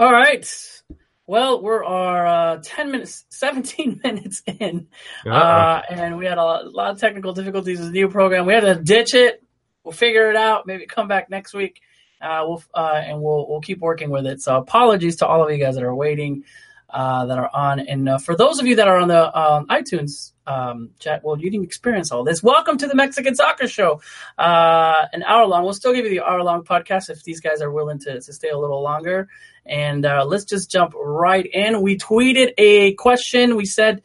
All right. Well, we're our uh, 10 minutes, 17 minutes in, uh, and we had a lot, a lot of technical difficulties with the new program. We had to ditch it. We'll figure it out. Maybe come back next week. Uh, we'll uh, and we'll we'll keep working with it. So apologies to all of you guys that are waiting, uh, that are on. And uh, for those of you that are on the um, iTunes um, chat, well, you didn't experience all this. Welcome to the Mexican Soccer Show, uh, an hour long. We'll still give you the hour long podcast if these guys are willing to to stay a little longer. And uh, let's just jump right in. We tweeted a question. We said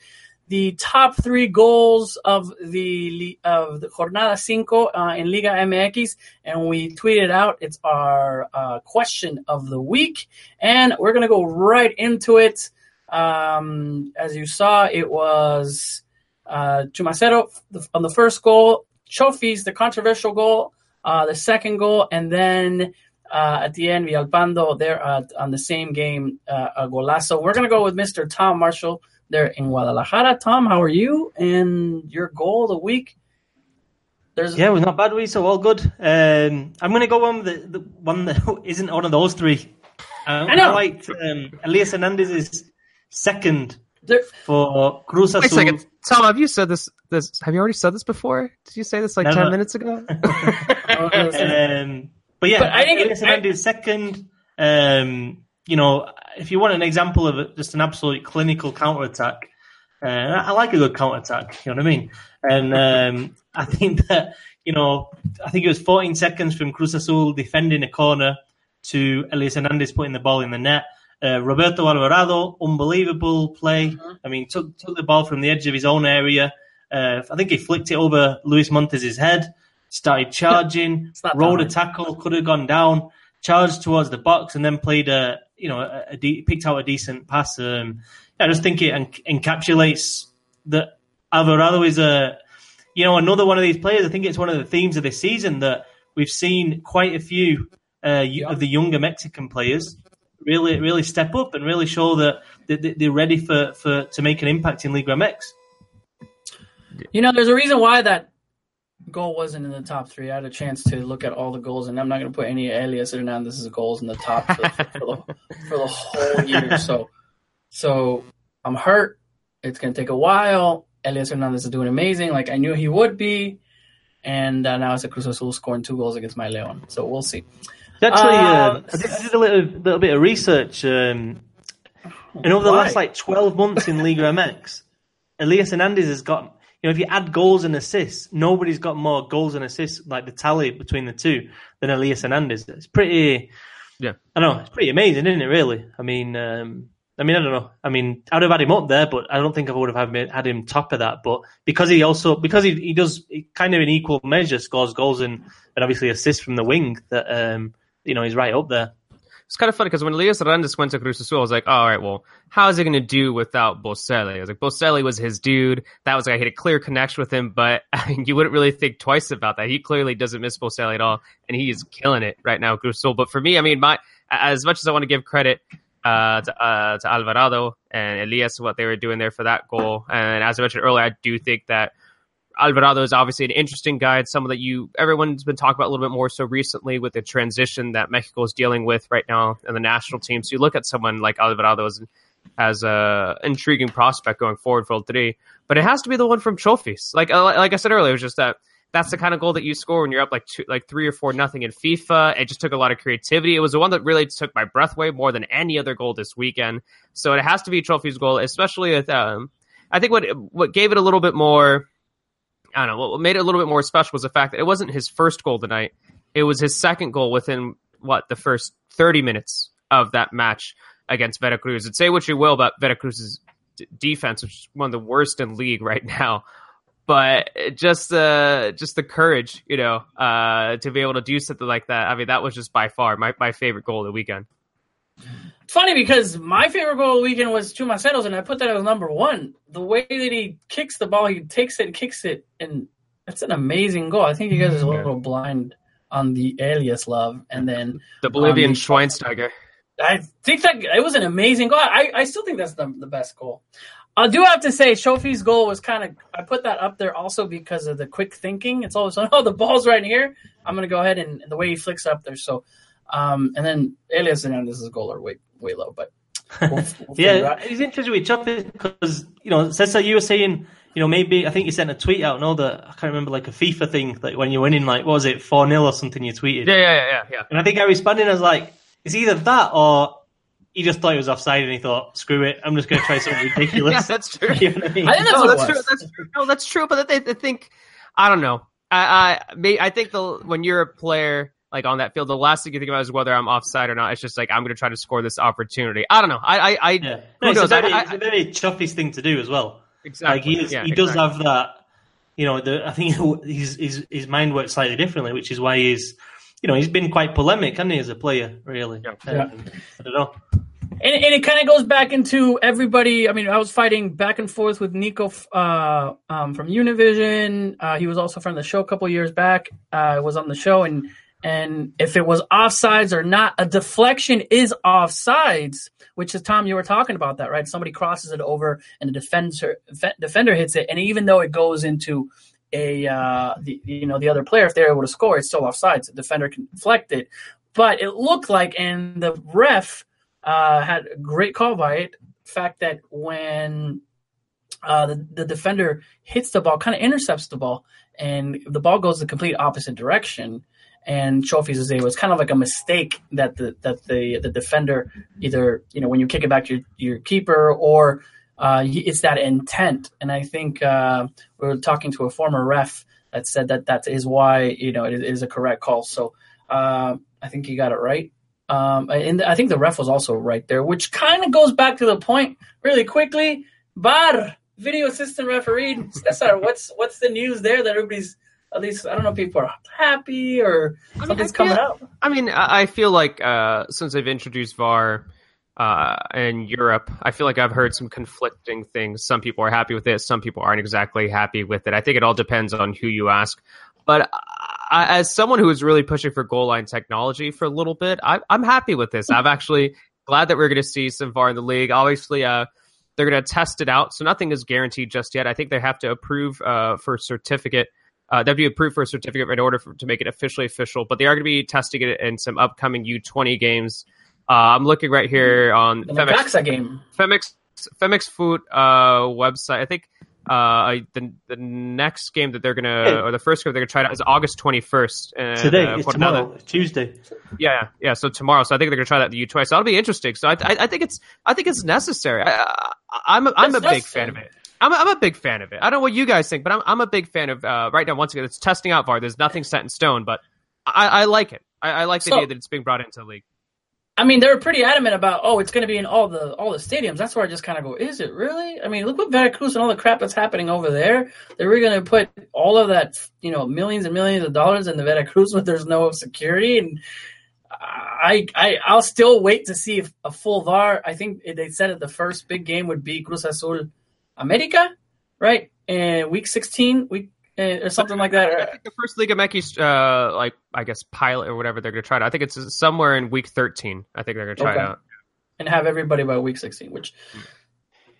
the top three goals of the of the Jornada Cinco uh, in Liga MX, and we tweeted out. It's our uh, question of the week, and we're gonna go right into it. Um, as you saw, it was uh, Chumacero on the first goal, Chofis the controversial goal, uh, the second goal, and then uh, at the end, Villalpando there uh, on the same game, uh, a golazo. We're gonna go with Mr. Tom Marshall there in Guadalajara. Tom, how are you? And your goal of the week? There's yeah, it was not bad. We so all good. Um, I'm going to go on the, the one that isn't one of those three. Uh, I know. I liked um, Elias Hernandez's second there, for Cruz Azul. Wait a second, Tom. Have you said this? This have you already said this before? Did you say this like no, ten minutes ago? um, but yeah, but I think Elias Hernandez second. Um, you know, if you want an example of just an absolute clinical counter attack, uh, I like a good counter attack. You know what I mean? And um, I think that you know, I think it was 14 seconds from Cruz Azul defending a corner to Elias Hernandez putting the ball in the net. Uh, Roberto Alvarado, unbelievable play. Mm-hmm. I mean, took took the ball from the edge of his own area. Uh, I think he flicked it over Luis Montes' head. Started charging, rolled a tackle, could have gone down charged towards the box and then played a you know a, a de- picked out a decent pass. Um, I just think it en- encapsulates that Alvarado is a you know another one of these players. I think it's one of the themes of this season that we've seen quite a few uh, of the younger Mexican players really really step up and really show that they're ready for, for to make an impact in Liga MX. You know, there's a reason why that goal wasn't in the top three. I had a chance to look at all the goals, and I'm not going to put any Elias Hernandez's goals in the top for, for, the, for the whole year. So, so I'm hurt. It's going to take a while. Elias Hernandez is doing amazing, like I knew he would be. And uh, now it's a Cruz Azul scoring two goals against my Leon. So we'll see. Actually, uh, I, did, I, did, a little, little bit of research. Um, and over the Why? last like 12 months in Liga MX, Elias Hernandez has got you know, if you add goals and assists, nobody's got more goals and assists like the tally between the two than Elias Hernandez. It's pretty, yeah, I don't know, it's pretty amazing, isn't it? Really, I mean, um, I mean, I don't know. I mean, I'd have had him up there, but I don't think I would have had him top of that. But because he also because he, he does he kind of in equal measure scores goals and, and obviously assists from the wing, that um, you know he's right up there it's kind of funny because when Elias Hernandez went to Cruz Azul, I was like, oh, all right, well, how is he going to do without Boselli? I was like, Boselli was his dude. That was like, I had a clear connection with him, but I mean, you wouldn't really think twice about that. He clearly doesn't miss Boselli at all, and he is killing it right now, Cruz Azul. But for me, I mean, my as much as I want to give credit uh, to, uh, to Alvarado and Elias, what they were doing there for that goal, and as I mentioned earlier, I do think that Alvarado is obviously an interesting guy. It's someone that you everyone's been talking about a little bit more so recently with the transition that Mexico is dealing with right now in the national team. So you look at someone like Alvarado as as a intriguing prospect going forward for three, but it has to be the one from Chofis. Like uh, like I said earlier, it was just that that's the kind of goal that you score when you're up like two, like three or four nothing in FIFA. It just took a lot of creativity. It was the one that really took my breath away more than any other goal this weekend. So it has to be Chofis goal, especially with um, I think what what gave it a little bit more I don't know. What made it a little bit more special was the fact that it wasn't his first goal tonight. It was his second goal within what the first 30 minutes of that match against Veracruz. And say what you will about Veracruz's d- defense, which is one of the worst in league right now. But just the uh, just the courage, you know, uh, to be able to do something like that. I mean, that was just by far my, my favorite goal of the weekend. It's funny because my favorite goal of the weekend was Chumaceros, and I put that as number one. The way that he kicks the ball, he takes it and kicks it, and that's an amazing goal. I think you guys are a little blind on the Elias love, and then the Bolivian um, Schweinsteiger. I think that it was an amazing goal. I, I still think that's the, the best goal. I do have to say, Shofi's goal was kind of. I put that up there also because of the quick thinking. It's always oh the ball's right here. I'm gonna go ahead and, and the way he flicks up there. So um, and then Elias Hernandez's goal are way way low, but. We'll, we'll yeah, it's interesting with Choppy because you know, Cesar, you were saying you know, maybe I think you sent a tweet out. No, that I can't remember, like a FIFA thing, like when you're winning, like what was it, four 0 or something? You tweeted. Yeah, yeah, yeah, yeah. And I think I responded as like, it's either that or he just thought it was offside and he thought, screw it, I'm just going to try something ridiculous. yeah, that's true. You know I, mean? I, think that's, no, that's true. That's, no, that's true. But they, they think, I don't know. I, I, I think the when you're a player like on that field, the last thing you think about is whether I'm offside or not. It's just like I'm going to try to score this opportunity. I don't know. I, I, I yeah. no, it's, a very, I, it's a very chuffy thing to do as well. Exactly. Like he is, yeah, he does have that. You know, the, I think his his his mind works slightly differently, which is why he's, you know, he's been quite polemic, hasn't he, as a player? Really. Yeah. Um, I don't know. And, and it kind of goes back into everybody. I mean, I was fighting back and forth with Nico uh, um, from Univision. Uh, he was also from the show a couple years back. Uh, was on the show, and and if it was offsides or not, a deflection is offsides, which is Tom, you were talking about that, right? Somebody crosses it over and the defender defender hits it, and even though it goes into a uh, the, you know the other player, if they're able to score, it's still offsides. The defender can deflect it, but it looked like, and the ref uh, had a great call by it. Fact that when uh, the, the defender hits the ball, kind of intercepts the ball, and the ball goes the complete opposite direction and Chofis is it was kind of like a mistake that the that the the defender either you know when you kick it back to your, your keeper or uh, it's that intent. And I think uh, we were talking to a former ref that said that that is why you know it is a correct call. So uh, I think you got it right. Um, and I think the ref was also right there, which kind of goes back to the point really quickly. VAR video assistant referee Cesar, what's what's the news there that everybody's at least I don't know if people are happy or I something's feel, coming up. I mean, I feel like uh, since they've introduced VAR uh, in Europe, I feel like I've heard some conflicting things. Some people are happy with it, some people aren't exactly happy with it. I think it all depends on who you ask. But I, as someone who is really pushing for goal line technology for a little bit, I, am happy with this. I'm actually glad that we're going to see some VAR in the league. Obviously, uh, they're going to test it out, so nothing is guaranteed just yet. I think they have to approve uh, for certificate uh, that'd be approved for a certificate in order for, to make it officially official. But they are going to be testing it in some upcoming U20 games. Uh, I'm looking right here on the Femex, game. Femex Femex Foot uh, website. I think uh, the the next game that they're gonna or the first game they're gonna try out is August 21st. And, Today, uh, it's tomorrow, that, Tuesday. Yeah, yeah. So tomorrow. So I think they're gonna try that the U20. So that'll be interesting. So I, I, I think it's I think it's necessary. I, am I'm, I'm a big fan of it. I'm a, I'm a big fan of it. I don't know what you guys think, but I'm I'm a big fan of uh, right now. Once again, it's testing out VAR. There's nothing set in stone, but I, I like it. I, I like the so, idea that it's being brought into the league. I mean, they were pretty adamant about, oh, it's going to be in all the all the stadiums. That's where I just kind of go, is it really? I mean, look what Veracruz and all the crap that's happening over there. They were going to put all of that, you know, millions and millions of dollars in the Veracruz, but there's no security. And I, I, I'll still wait to see if a full VAR. I think they said that the first big game would be Cruz Azul America right? And week 16, week uh, or something like that. I think the first Liga MX, uh, like I guess pilot or whatever they're gonna try it. Out. I think it's somewhere in week 13. I think they're gonna try okay. it out and have everybody by week 16. Which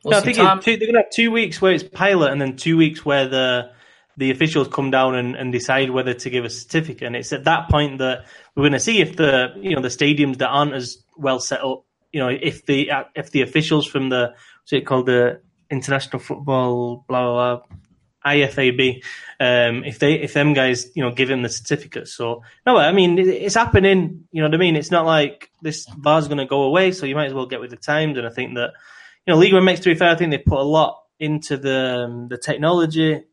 we'll no, I think Tom... two, they're gonna have two weeks where it's pilot, and then two weeks where the the officials come down and, and decide whether to give a certificate. And it's at that point that we're going to see if the you know the stadiums that aren't as well set up, you know, if the if the officials from the what's it called the international football, blah blah blah, IFAB. Um, if they if them guys you know give him the certificate, so no, I mean it's happening. You know what I mean? It's not like this VAR's going to go away, so you might as well get with the times. And I think that you know Liga MX to be fair, I think they put a lot into the um, the technology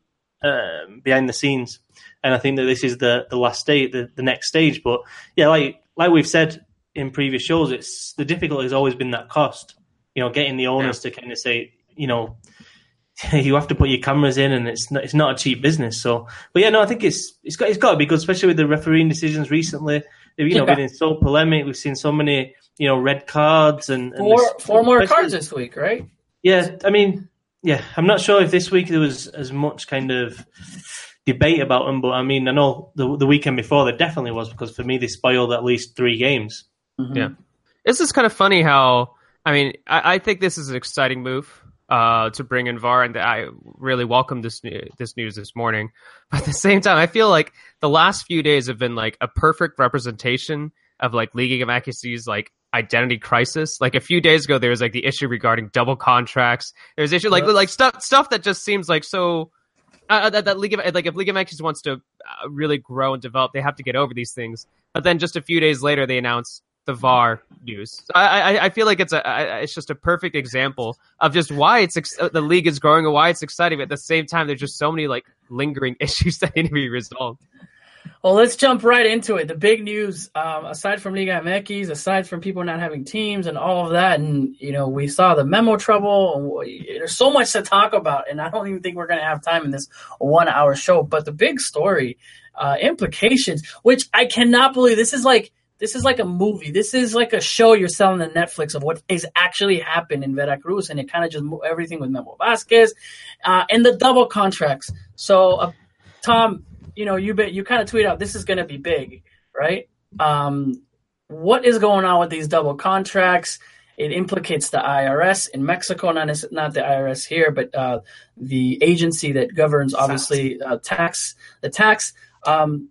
um, behind the scenes, and I think that this is the the last stage, the, the next stage. But yeah, like like we've said in previous shows, it's the difficulty has always been that cost. You know, getting the owners yeah. to kind of say, you know, you have to put your cameras in, and it's not, it's not a cheap business. So, but yeah, no, I think it's it's got it's got to be good, especially with the refereeing decisions recently. They've you know yeah. been so polemic. We've seen so many you know red cards and, and four four more cards this week, right? Yeah, I mean, yeah, I'm not sure if this week there was as much kind of debate about them, but I mean, I know the the weekend before there definitely was because for me they spoiled at least three games. Mm-hmm. Yeah, it's just kind of funny how I mean I, I think this is an exciting move uh, to bring in VAR, and I really welcome this this news this morning. But at the same time, I feel like the last few days have been like a perfect representation of like Liga MX's like identity crisis. Like a few days ago, there was like the issue regarding double contracts. There's issue like like stuff stuff that just seems like so. Uh, uh, that, that League of like if League of Legends wants to uh, really grow and develop, they have to get over these things. But then just a few days later, they announce the VAR news. I, I, I feel like it's a it's just a perfect example of just why it's ex- the league is growing and why it's exciting. But at the same time, there's just so many like lingering issues that need to be resolved. Well, let's jump right into it. The big news, um, aside from Liga MX, aside from people not having teams and all of that, and you know, we saw the memo trouble. There's so much to talk about, and I don't even think we're going to have time in this one-hour show. But the big story, uh, implications, which I cannot believe. This is like this is like a movie. This is like a show you're selling to Netflix of what is actually happened in Veracruz, and it kind of just moved everything with Memo Vazquez uh, and the double contracts. So, uh, Tom, you know, you you kind of tweet out this is going to be big, right? Um, what is going on with these double contracts? It implicates the IRS in Mexico, not not the IRS here, but uh, the agency that governs obviously uh, tax the tax. Um,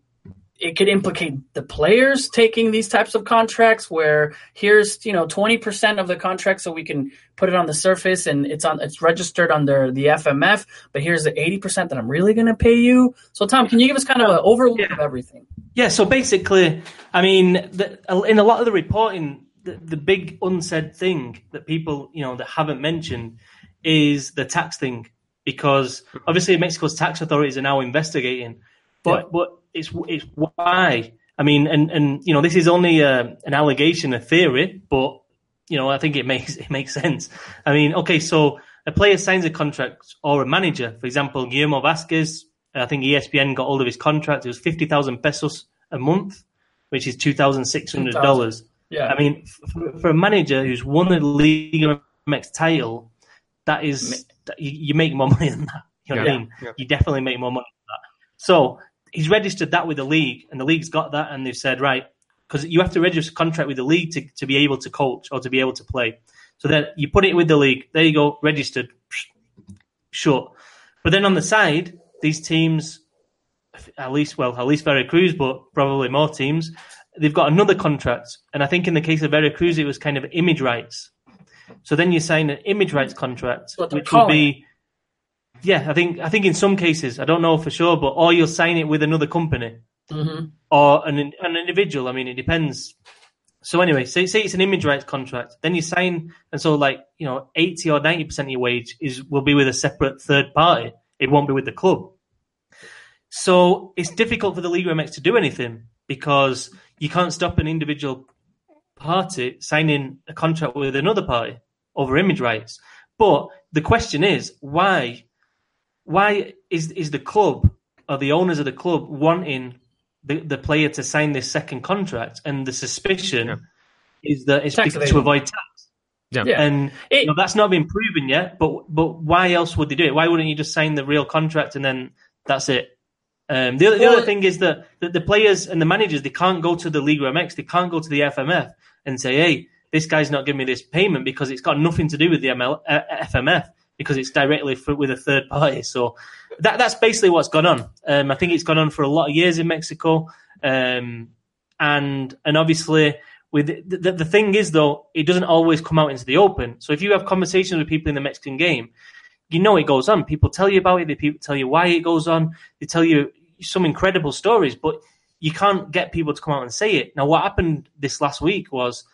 it could implicate the players taking these types of contracts where here's you know 20% of the contract so we can put it on the surface and it's on it's registered under the FMF but here's the 80% that I'm really going to pay you so Tom can you give us kind of an overview yeah. of everything yeah so basically I mean the, in a lot of the reporting the, the big unsaid thing that people you know that haven't mentioned is the tax thing because mm-hmm. obviously Mexico's tax authorities are now investigating but yeah. but it's it's why. I mean, and and you know, this is only a, an allegation, a theory, but you know, I think it makes it makes sense. I mean, okay, so a player signs a contract or a manager, for example, Guillermo Vazquez. I think ESPN got all of his contract. It was fifty thousand pesos a month, which is two thousand six hundred dollars. Yeah. I mean, for, for, a manager who's won the Liga MX title, that is you, you, make more money than that. You know yeah. what I mean? Yeah. You definitely make more money than that. So he's registered that with the league, and the league's got that, and they've said right because you have to register a contract with the league to, to be able to coach or to be able to play. So then you put it with the league. There you go, registered. Sure. But then on the side, these teams, at least well, at least Veracruz, but probably more teams, they've got another contract. And I think in the case of Veracruz, it was kind of image rights. So then you sign an image rights contract, which will be yeah, I think I think in some cases, I don't know for sure, but or you'll sign it with another company mm-hmm. or an an individual. I mean, it depends. So anyway, say say it's an image rights contract, then you sign, and so like you know, eighty or ninety percent of your wage is will be with a separate third party. It won't be with the club. So it's difficult for the Liga MX to do anything because you can't stop an individual party signing a contract with another party over image rights. But the question is, why why is is the club or the owners of the club wanting the, the player to sign this second contract? And the suspicion yeah. is that it's because, to avoid tax. Yeah. And it, you know, that's not been proven yet. But but why else would they do it? Why wouldn't you just sign the real contract and then that's it? Um, the, other, the other thing is that, that the players and the managers they can't go to the Liga MX, they can't go to the FMF and say, "Hey, this guy's not giving me this payment because it's got nothing to do with the ML, uh, FMF." Because it's directly for, with a third party. So that that's basically what's gone on. Um, I think it's gone on for a lot of years in Mexico, um, and and obviously with the, the, thing is though, it doesn't always come out into the open. So if you have conversations with people in the Mexican game, you know it goes on. People tell you about it. They people tell you why it goes on. They tell you some incredible stories, but you can't get people to come out and say it. Now, what happened this last week was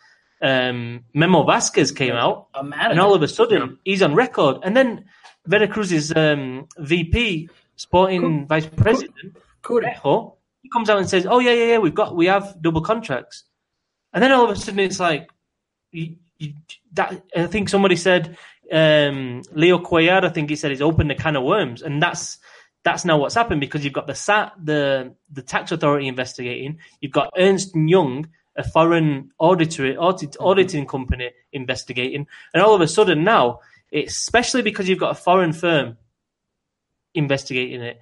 um, Memo Vazquez came out, and all of a sudden he's on record. And then Veracruz's um, VP, sporting vice president, he comes out and says, "Oh yeah, yeah, yeah, we've got we have double contracts." And then all of a sudden it's like, you, you, that I think somebody said um, Leo Cuellar, I think he said, he's opened a can of worms, and that's that's now what's happened because you've got the SAT, the the tax authority investigating, you've got Ernst Young a foreign auditor, audit, mm-hmm. auditing company investigating, and all of a sudden now, especially because you've got a foreign firm investigating it,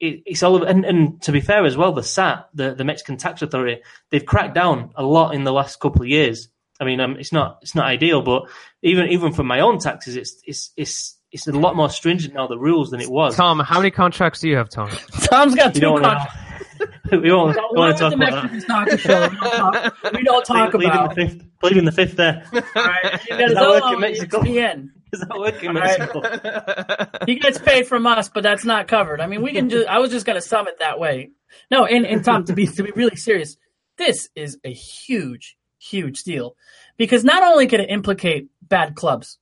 it it's all of, and, and to be fair as well, the SAT, the, the Mexican tax authority, they've cracked down a lot in the last couple of years. I mean, um, it's not it's not ideal, but even even for my own taxes, it's it's it's it's a lot more stringent now the rules than it was. Tom, how many contracts do you have, Tom? Tom's got two contracts. We won't, so want to talk about that. We don't talk Leave, about. The fifth, leaving the fifth there. Right, you got work oh, in Mexico? ESPN. Is that working in Mexico? he gets paid from us, but that's not covered. I mean, we can just. I was just going to sum it that way. No, and, and Tom, to be to be really serious, this is a huge, huge deal because not only can it implicate bad clubs,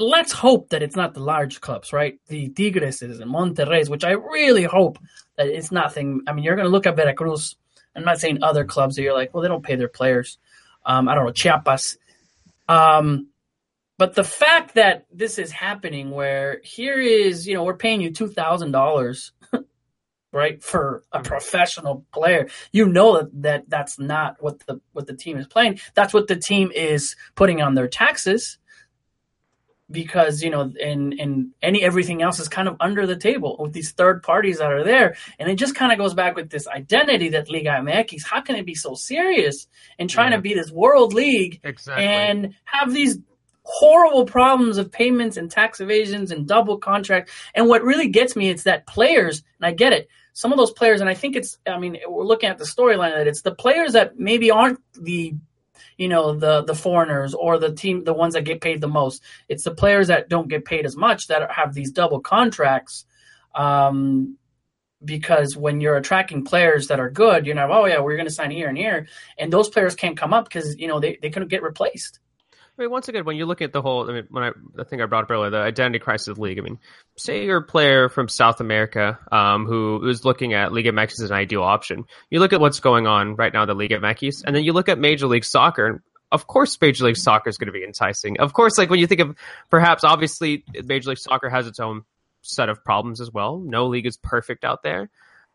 let's hope that it's not the large clubs, right? The Tigreses and Monterrey's, which I really hope that it's nothing. I mean, you're going to look at Veracruz. I'm not saying other clubs that you're like, well, they don't pay their players. Um, I don't know, Chiapas. Um, but the fact that this is happening, where here is, you know, we're paying you two thousand dollars, right, for a professional player. You know that, that that's not what the what the team is playing. That's what the team is putting on their taxes because you know and and any everything else is kind of under the table with these third parties that are there and it just kind of goes back with this identity that Liga MX how can it be so serious and trying yeah. to be this world league exactly. and have these horrible problems of payments and tax evasions and double contract and what really gets me is that players and I get it some of those players and I think it's I mean we're looking at the storyline that it's the players that maybe aren't the you know the the foreigners or the team the ones that get paid the most. It's the players that don't get paid as much that have these double contracts um, because when you're attracting players that are good you're not oh yeah we're going to sign here and here and those players can't come up because you know they, they couldn't get replaced I mean, once again, when you look at the whole, I mean, when I, I think I brought up earlier, the identity crisis of league. I mean, say you're a player from South America um, who is looking at Liga MX as an ideal option. You look at what's going on right now in the Liga MX, and then you look at Major League Soccer. And of course, Major League Soccer is going to be enticing. Of course, like when you think of perhaps, obviously, Major League Soccer has its own set of problems as well. No league is perfect out there.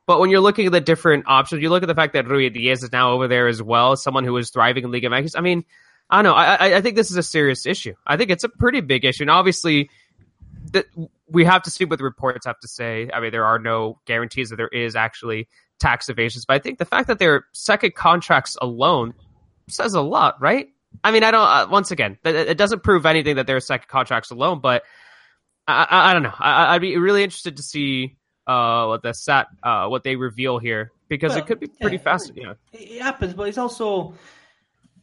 But when you're looking at the different options, you look at the fact that Ruidiaz is now over there as well, someone who is thriving in Liga MX. I mean, I don't know. I, I think this is a serious issue. I think it's a pretty big issue, and obviously, that we have to see what the reports have to say. I mean, there are no guarantees that there is actually tax evasions, but I think the fact that their second contracts alone says a lot, right? I mean, I don't. Uh, once again, it, it, doesn't prove anything that there are second contracts alone, but I, I, I don't know. I, would be really interested to see uh, what the SAT uh, what they reveal here because well, it could be pretty yeah, fast. Yeah, it happens, but it's also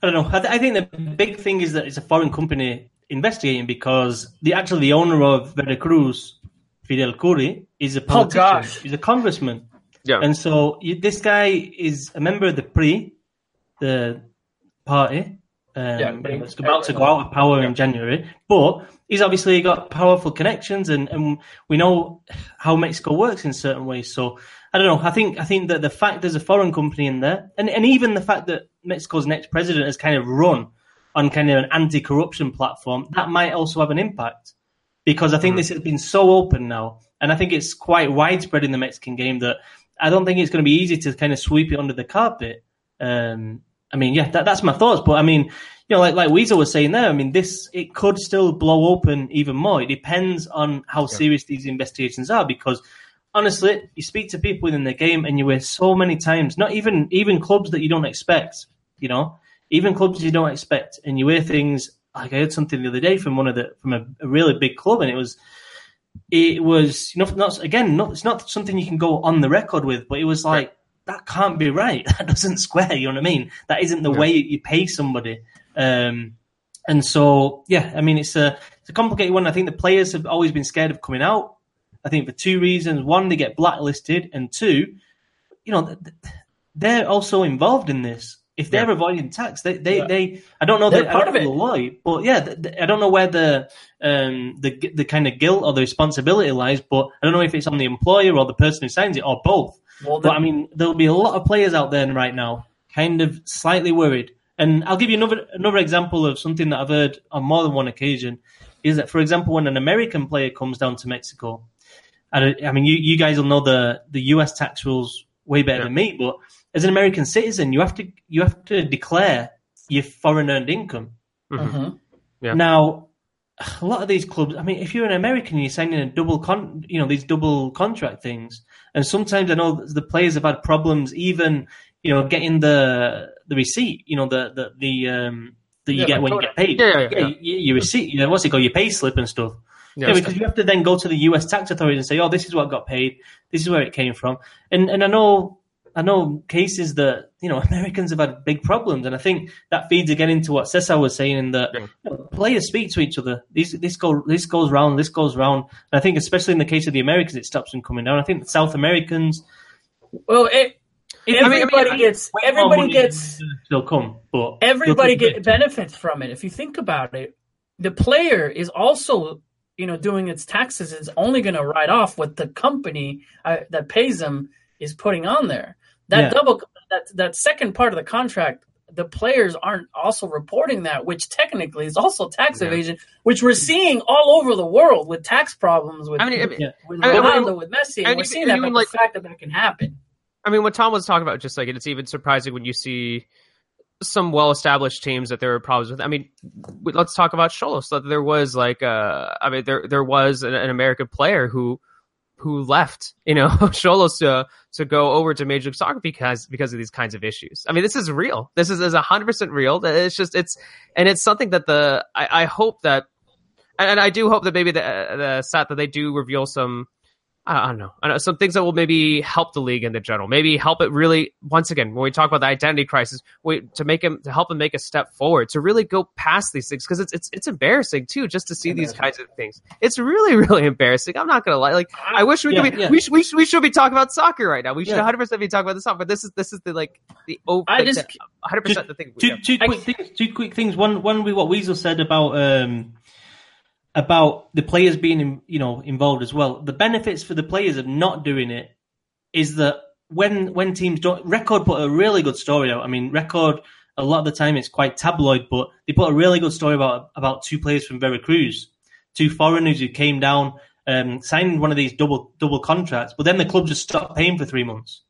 I don't know. I, th- I, think the big thing is that it's a foreign company investigating because the actually the owner of Veracruz, Fidel Kuri, is a oh, politician. Oh, He's a congressman. Yeah. And so you, this guy is a member of the PRI, the party. Um, yeah, it's about to go out of power yeah. in January, but he's obviously got powerful connections, and, and we know how Mexico works in certain ways. So I don't know. I think I think that the fact there's a foreign company in there, and, and even the fact that Mexico's next president has kind of run on kind of an anti-corruption platform, that might also have an impact. Because I think mm. this has been so open now, and I think it's quite widespread in the Mexican game that I don't think it's going to be easy to kind of sweep it under the carpet. Um, I mean, yeah, that, that's my thoughts. But I mean, you know, like like Wiso was saying there, I mean, this it could still blow open even more. It depends on how yeah. serious these investigations are, because honestly, you speak to people within the game and you hear so many times, not even even clubs that you don't expect, you know, even clubs you don't expect, and you hear things like I heard something the other day from one of the from a, a really big club, and it was it was you know not again not it's not something you can go on the record with, but it was like that can't be right. That doesn't square. You know what I mean? That isn't the yeah. way you pay somebody. Um, and so, yeah, I mean, it's a it's a complicated one. I think the players have always been scared of coming out. I think for two reasons: one, they get blacklisted, and two, you know, they're also involved in this. If they're yeah. avoiding tax, they they, yeah. they I don't know they're the, part of it. why, but yeah, I don't know where the um the the kind of guilt or the responsibility lies, but I don't know if it's on the employer or the person who signs it or both. Well, but I mean, there'll be a lot of players out there right now, kind of slightly worried. And I'll give you another another example of something that I've heard on more than one occasion. Is that, for example, when an American player comes down to Mexico, I, I mean, you, you guys will know the, the US tax rules way better yeah. than me, but as an American citizen, you have to you have to declare your foreign earned income. Mm-hmm. mm-hmm. Yeah. Now, a lot of these clubs, I mean, if you're an American, you're signing a double con, you know, these double contract things, and sometimes I know the players have had problems even, you know, getting the the receipt, you know, the the the um that you yeah, get when you get paid. Yeah, yeah, yeah. yeah. Your receipt, you know, what's it called, your pay slip and stuff. Yeah, because you have to then go to the US tax authorities and say, "Oh, this is what got paid. This is where it came from." And and I know I know cases that you know Americans have had big problems, and I think that feeds again into what Cesar was saying in that yeah. you know, players speak to each other. This this go this goes round, this goes round. And I think especially in the case of the Americans, it stops them coming down. I think the South Americans. Well, it, everybody I mean, gets everybody gets they'll come, but everybody get benefits from it. If you think about it, the player is also you know doing its taxes is only going to write off what the company uh, that pays them is putting on there. That yeah. double that that second part of the contract, the players aren't also reporting that, which technically is also tax yeah. evasion, which we're seeing all over the world with tax problems with I mean, with, with Ronaldo, I mean, with Messi, and we're seeing that. But like, the fact that that can happen. I mean, what Tom was talking about, just like it's even surprising when you see some well-established teams that there were problems with. I mean, let's talk about. So there was like, uh, I mean, there there was an, an American player who who left, you know, Xolos to to go over to Major League Soccer because because of these kinds of issues. I mean, this is real. This is is hundred percent real. It's just it's and it's something that the I, I hope that and I do hope that maybe the the that they do reveal some I don't know. I know some things that will maybe help the league in the general. Maybe help it really. Once again, when we talk about the identity crisis, we, to make him to help him make a step forward to really go past these things because it's it's it's embarrassing too just to see these kinds of things. It's really really embarrassing. I'm not gonna lie. Like I wish we yeah, could be. Yeah. We, should, we, should, we should be talking about soccer right now. We should 100 percent be talking about the soccer. But this is this is the like the over. I just 100 percent the thing. Two, two quick things. Two quick things. One one with what Wiso said about. um about the players being, you know, involved as well. The benefits for the players of not doing it is that when when teams don't, Record put a really good story out. I mean, Record a lot of the time it's quite tabloid, but they put a really good story about about two players from Veracruz, two foreigners who came down, um, signed one of these double double contracts, but then the club just stopped paying for three months.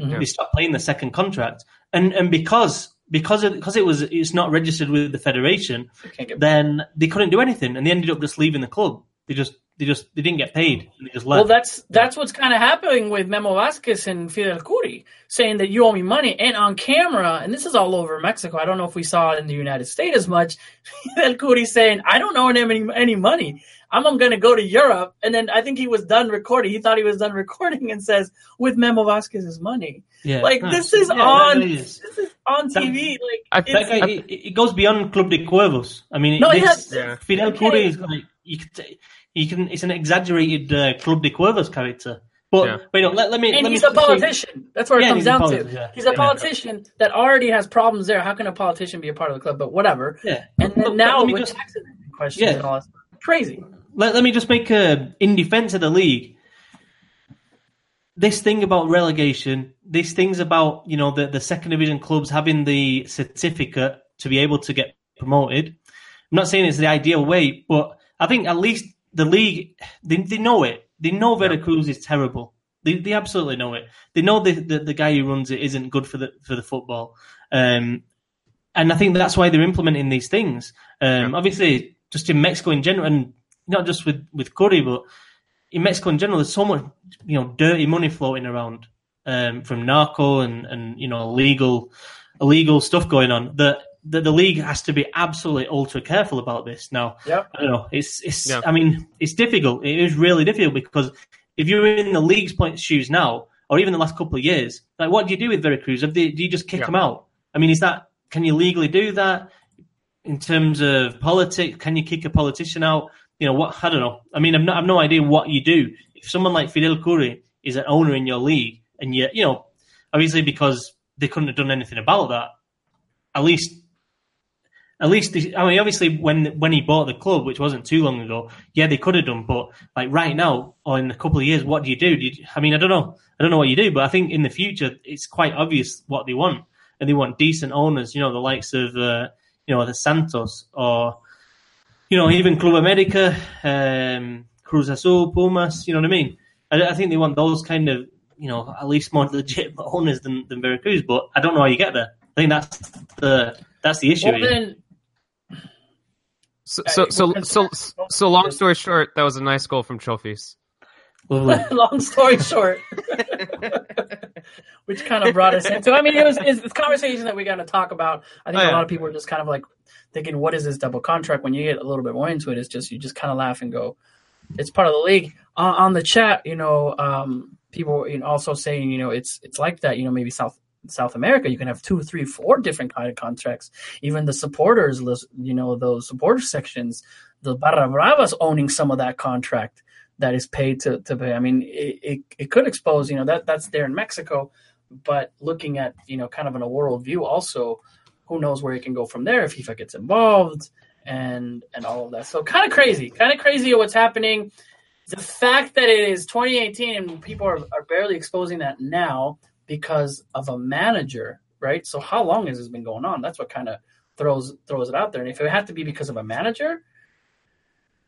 Mm-hmm. They stopped paying the second contract, and and because because of, because it was it's not registered with the federation, then they couldn't do anything, and they ended up just leaving the club. They just they just they didn't get paid. Mm. They just left. Well, that's that's what's kind of happening with Memo Vazquez and Fidel Kuri, saying that you owe me money, and on camera, and this is all over Mexico. I don't know if we saw it in the United States as much. Fidel Kuri saying, "I don't owe him any, any money. I'm, I'm going to go to Europe," and then I think he was done recording. He thought he was done recording, and says, "With Memo Vazquez's money." Yeah, like this is yeah, on is. this is on TV. That, like I, it, it, goes beyond Club de Cuervos. I mean, no, this, has, yeah. Fidel okay. Kuri is like you could you can. It's an exaggerated uh, Club de Cuervos character. But yeah. wait, no, let, let me. And let he's me a politician. That's where it yeah, comes down to. Yeah. He's a politician that already has problems there. How can a politician be a part of the club? But whatever. Yeah. And then but, now with just, tax questions yeah. and all that, crazy. Let, let me just make a in defense of the league. This thing about relegation, these things about you know the the second division clubs having the certificate to be able to get promoted. I'm not saying it's the ideal way, but I think at least the league they, they know it. They know Veracruz is terrible. They they absolutely know it. They know the, the, the guy who runs it isn't good for the for the football. Um, and I think that's why they're implementing these things. Um, yeah. Obviously, just in Mexico in general, and not just with with Kuri, but in Mexico in general, there's so much you know dirty money floating around um, from narco and and you know illegal illegal stuff going on that the, the league has to be absolutely ultra careful about this. Now, yep. I don't know. It's it's. I mean, it's difficult. It is really difficult because if you're in the league's point shoes now, or even the last couple of years, like what do you do with Veracruz? They, do you just kick them out? I mean, is that can you legally do that in terms of politics? Can you kick a politician out? You know what? I don't know. I mean, I've no, I've no idea what you do if someone like Fidel Kuri is an owner in your league, and you you know, obviously because they couldn't have done anything about that. At least at least I mean, obviously, when when he bought the club, which wasn't too long ago, yeah, they could have done. But like right now, or in a couple of years, what do you do? do you, I mean, I don't know. I don't know what you do, but I think in the future, it's quite obvious what they want, and they want decent owners. You know, the likes of uh, you know the Santos or you know even Club America, um, Cruz Azul, Pumas. You know what I mean? I, I think they want those kind of you know at least more legit owners than than Veracruz. But I don't know how you get there. I think that's the that's the issue. Well, then, so, so, so, so, so, long story short, that was a nice goal from Chofis. long story short, which kind of brought us into. I mean, it was it's, it's conversation that we got to talk about. I think oh, yeah. a lot of people are just kind of like thinking, "What is this double contract?" When you get a little bit more into it, it's just you just kind of laugh and go, "It's part of the league." Uh, on the chat, you know, um, people you know, also saying, you know, it's it's like that. You know, maybe South South America, you can have two, three, four different kind of contracts. Even the supporters, you know, those supporter sections, the Barra Bravas owning some of that contract that is paid to, to pay. I mean, it, it, it could expose, you know, that that's there in Mexico, but looking at, you know, kind of in a world view also, who knows where it can go from there if FIFA gets involved and and all of that. So kind of crazy, kind of crazy what's happening. The fact that it is 2018 and people are, are barely exposing that now because of a manager, right? So how long has this been going on? That's what kind of throws throws it out there. And if it had to be because of a manager,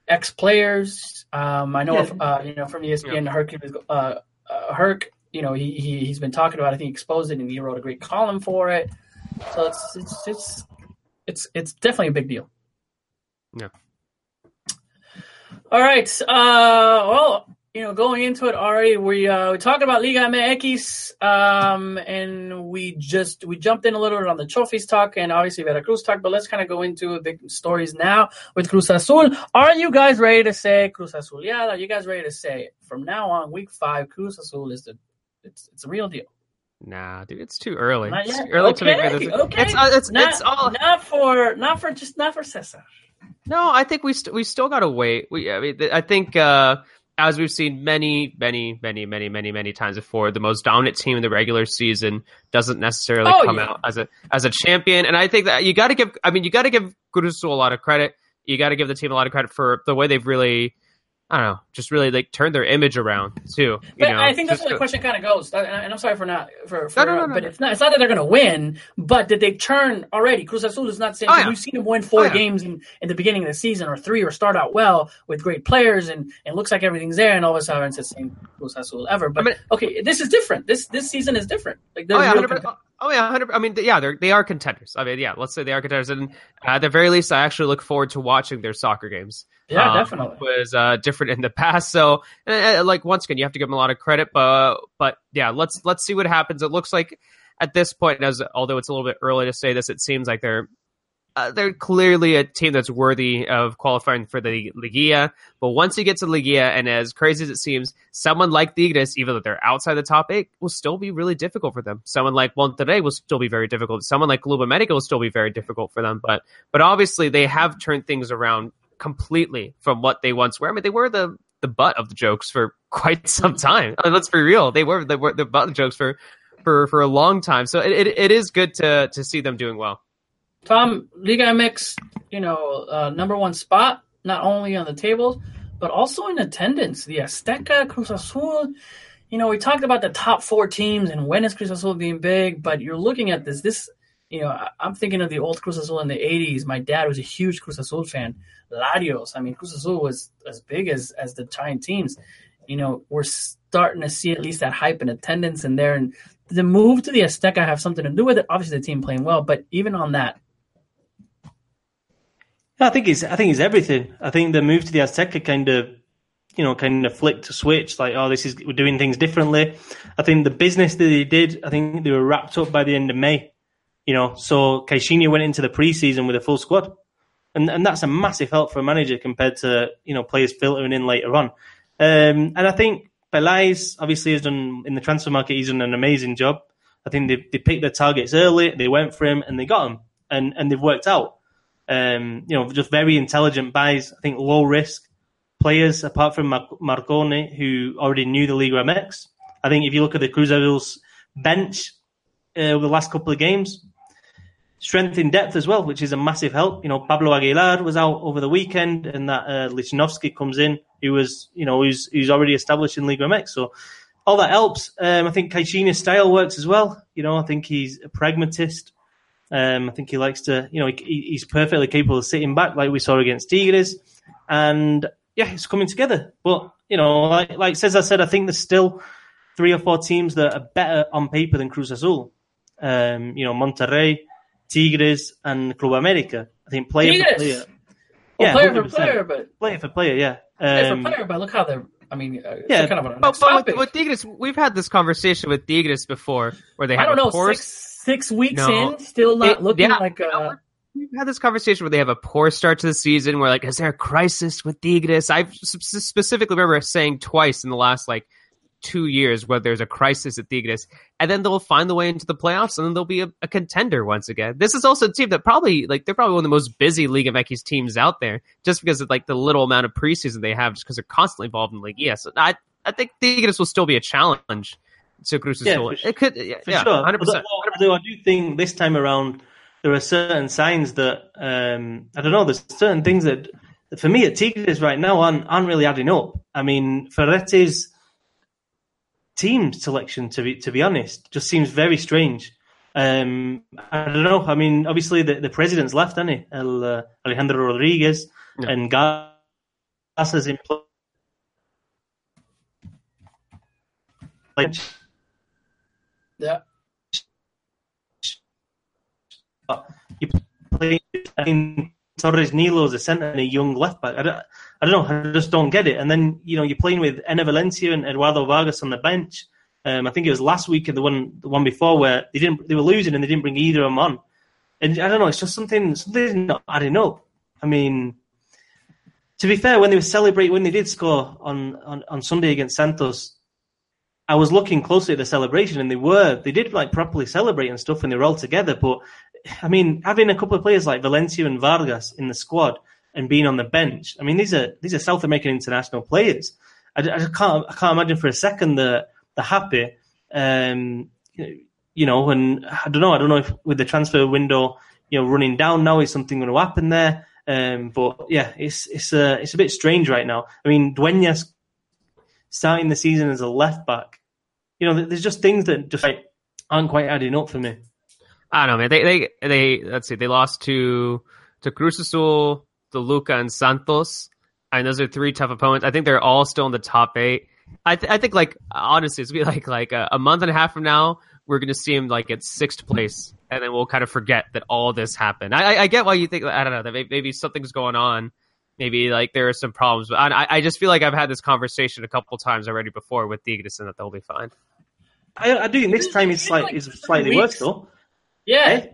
ex players, um, I know, yeah. if, uh, you know, from ESPN, yeah. Herc, uh, uh, Herc, you know, he, he he's been talking about. I think he exposed it, and he wrote a great column for it. So it's it's it's it's it's definitely a big deal. Yeah. All right. Uh, well, you know, going into it already, we uh, we talked about Liga MX, um, and we just we jumped in a little bit on the Chofis talk and obviously Veracruz talk. But let's kind of go into the stories now with Cruz Azul. Are you guys ready to say Cruz Azul? Yeah, are you guys ready to say from now on, week five, Cruz Azul is the it's it's a real deal. Nah, dude, it's too early. It's early okay, to make this. Okay, it's, uh, it's, not, it's all not for not for just not for Cesar. No, I think we st- we still got to wait. We I mean I think. uh as we've seen many, many, many, many, many, many times before, the most dominant team in the regular season doesn't necessarily oh, come yeah. out as a as a champion. And I think that you got to give. I mean, you got to give Cruz a lot of credit. You got to give the team a lot of credit for the way they've really I don't know, just really like turn their image around too. but know, I think that's where the question kind of goes. And I'm sorry for not for, for no, no, no, but it's not it's not that they're going to win, but that they've turned already. Cruz Azul is not saying oh, yeah. we've seen them win four oh, yeah. games in, in the beginning of the season or three or start out well with great players and it looks like everything's there and all of a sudden it's the same Cruz Azul ever. But I mean, okay, this is different. This this season is different. Like oh yeah, Oh yeah, hundred. I mean, yeah, they're they are contenders. I mean, yeah, let's say they are contenders, and at the very least, I actually look forward to watching their soccer games. Yeah, um, definitely. Was uh, different in the past, so uh, like once again, you have to give them a lot of credit. But but yeah, let's let's see what happens. It looks like at this point, as although it's a little bit early to say this, it seems like they're uh, they're clearly a team that's worthy of qualifying for the Liguilla. But once you get to Liguilla, and as crazy as it seems, someone like Tigres, even though they're outside the top eight, will still be really difficult for them. Someone like Monterrey will still be very difficult. Someone like Club America will still be very difficult for them. But but obviously they have turned things around completely from what they once were. I mean, they were the the butt of the jokes for quite some time. I mean, let's be real; they were were the butt of the jokes for for for a long time. So it, it, it is good to to see them doing well. Tom, Liga MX, you know, uh, number one spot, not only on the tables, but also in attendance. The Azteca, Cruz Azul. You know, we talked about the top four teams and when is Cruz Azul being big, but you're looking at this. This, you know, I'm thinking of the old Cruz Azul in the 80s. My dad was a huge Cruz Azul fan. Larios. I mean, Cruz Azul was as big as, as the giant teams. You know, we're starting to see at least that hype and attendance in there. And the move to the Azteca have something to do with it. Obviously, the team playing well, but even on that, I think it's I think it's everything. I think the move to the Azteca kind of you know kind of flicked a switch like oh this is we're doing things differently. I think the business that they did I think they were wrapped up by the end of May. You know, so Caixinha went into the preseason with a full squad. And and that's a massive help for a manager compared to, you know, players filtering in later on. Um, and I think Pelaez obviously has done in the transfer market, he's done an amazing job. I think they, they picked their targets early, they went for him and they got him and, and they've worked out. Um, you know, just very intelligent buys. I think low risk players, apart from Mar- Marcone, who already knew the Liga MX. I think if you look at the Cruz Azul's bench uh, over the last couple of games, strength in depth as well, which is a massive help. You know, Pablo Aguilar was out over the weekend, and that uh, Lichnovsky comes in, who was, you know, who's who's already established in Liga MX. So all that helps. Um, I think Caixinha's style works as well. You know, I think he's a pragmatist. Um, I think he likes to, you know, he, he's perfectly capable of sitting back like we saw against Tigres. And yeah, it's coming together. But, you know, like, like I said, I think there's still three or four teams that are better on paper than Cruz Azul. Um, you know, Monterrey, Tigres, and Club America. I think player Tigres. for player. Well, yeah, player 100%. for player, but player for player, yeah. Um, player for um, player, but look how they're. I mean, uh, yeah, kind of a but, but with, with Tigres, we've had this conversation with Tigres before, where they have I don't know, course, six, six weeks no. in, still not it, looking yeah, like a. We've had this conversation where they have a poor start to the season. Where like, is there a crisis with Tigres? I specifically remember saying twice in the last like two years where there's a crisis at Tigres, and then they'll find the way into the playoffs, and then they'll be a, a contender once again. This is also a team that probably like they're probably one of the most busy Liga MX teams out there, just because of like the little amount of preseason they have, just because they're constantly involved in the league. Yes, I I think Tigres will still be a challenge to Cruz Azul. Yeah, it could, yeah, yeah sure. 100%. Although I do think this time around there are certain signs that um, I don't know. There's certain things that for me at Tigres right now aren't, aren't really adding up. I mean, Ferretti's team selection, to be to be honest, just seems very strange. Um, I don't know. I mean, obviously the, the president's left, hasn't he? El, uh, Alejandro Rodriguez yeah. and Gas in place. Yeah. You play in Torres Nilo as a centre and a young left back. I don't, I don't know. I just don't get it. And then you know you're playing with Enner Valencia and Eduardo Vargas on the bench. Um, I think it was last week and the one the one before where they didn't they were losing and they didn't bring either of them on. And I don't know. It's just something something not adding up. I mean, to be fair, when they were celebrating when they did score on, on, on Sunday against Santos, I was looking closely at the celebration, and they were they did like properly celebrate and stuff when they were all together. But I mean, having a couple of players like Valencia and Vargas in the squad and being on the bench, I mean, these are these are South American international players. I, I can't I can't imagine for a second that they're happy. Um, you know, and I don't know. I don't know if with the transfer window, you know, running down now, is something going to happen there? Um, but yeah, it's it's a it's a bit strange right now. I mean, Duenas starting the season as a left back. You know, there's just things that just like, aren't quite adding up for me. I don't know, man. They they they let's see. They lost to to Cruz Azul, Toluca, and Santos. And those are three tough opponents. I think they're all still in the top eight. I th- I think like honestly, it's be like like a, a, month and a half from now, we're gonna see him like at sixth place, and then we'll kind of forget that all this happened. I I, I get why you think I don't know that maybe, maybe something's going on maybe like there are some problems. But I, I just feel like I've had this conversation a couple times already before with Tigres and that they'll be fine. I, I do think this time it's like it's slightly worse though. Yeah. Eh?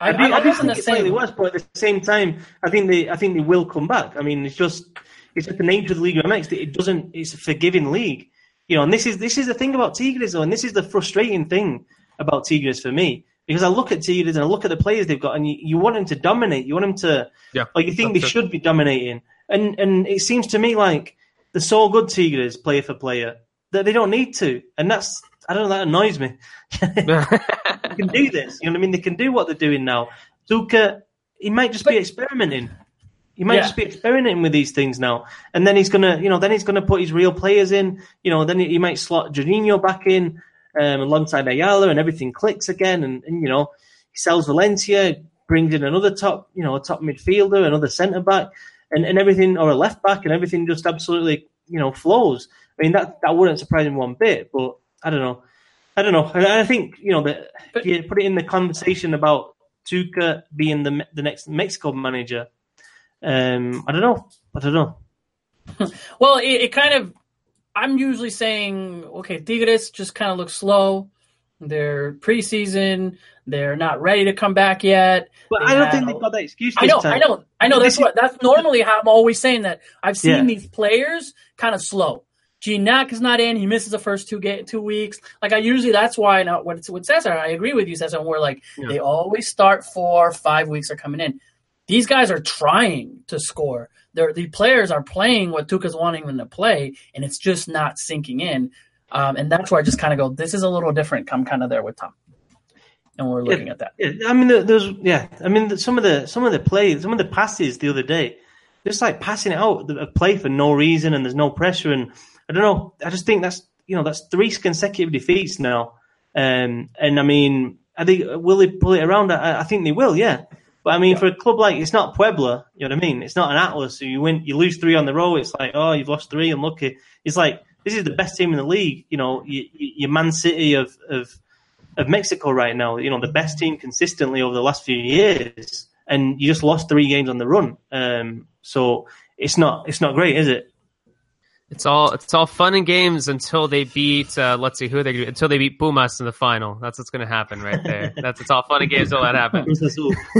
I, I, do, I, I do think it's slightly worse, but at the same time, I think they I think they will come back. I mean, it's just it's just the nature of the Liga MX. It doesn't. It's a forgiving league, you know. And this is this is the thing about Tigres, though, and this is the frustrating thing about Tigres for me because I look at Tigres and I look at the players they've got, and you, you want them to dominate. You want them to, yeah, like you think they true. should be dominating, and and it seems to me like they're so good Tigres, player for player, that they don't need to, and that's I don't know that annoys me. they can do this, you know what I mean? They can do what they're doing now. Tuca, he might just be experimenting. He might yeah. just be experimenting with these things now, and then he's gonna, you know, then he's gonna put his real players in. You know, then he, he might slot Juninho back in um, alongside Ayala, and everything clicks again. And, and you know, he sells Valencia, brings in another top, you know, a top midfielder, another centre back, and, and everything, or a left back, and everything just absolutely, you know, flows. I mean, that that wouldn't surprise me one bit, but I don't know. I don't know. I, I think you know that if you put it in the conversation about Tuca being the the next Mexico manager. Um, I don't know. I don't know. well, it, it, kind of. I'm usually saying, okay, Tigres just kind of looks slow. They're preseason. They're not ready to come back yet. But they I don't have, think they've got that excuse. I know, time. I know, I know. That's what. That's normally how I'm always saying that. I've seen yeah. these players kind of slow. Gignac is not in. He misses the first two ga- two weeks. Like I usually, that's why. Now, what it's with Cesar, I agree with you, Cesar. We're like yeah. they always start four, five weeks are coming in. These guys are trying to score. They're, the players are playing what Tuca's wanting them to play, and it's just not sinking in. Um, and that's where I just kind of go, this is a little different. I'm kind of there with Tom, and we're looking yeah, at that. Yeah, I mean, there's yeah. I mean, some of the some of the plays, some of the passes the other day, just like passing it out a play for no reason, and there's no pressure and I don't know. I just think that's you know that's three consecutive defeats now, um, and I mean, I think will they pull it around? I, I think they will, yeah. But I mean, yeah. for a club like it's not Puebla, you know what I mean? It's not an Atlas. So you win, you lose three on the row. It's like, oh, you've lost three, unlucky. It's like this is the best team in the league. You know, you, you Man City of of of Mexico right now. You know, the best team consistently over the last few years, and you just lost three games on the run. Um, so it's not it's not great, is it? It's all it's all fun and games until they beat. Uh, let's see who are they until they beat Pumas in the final. That's what's going to happen right there. That's it's all fun and games until that happens. Cruz Azul.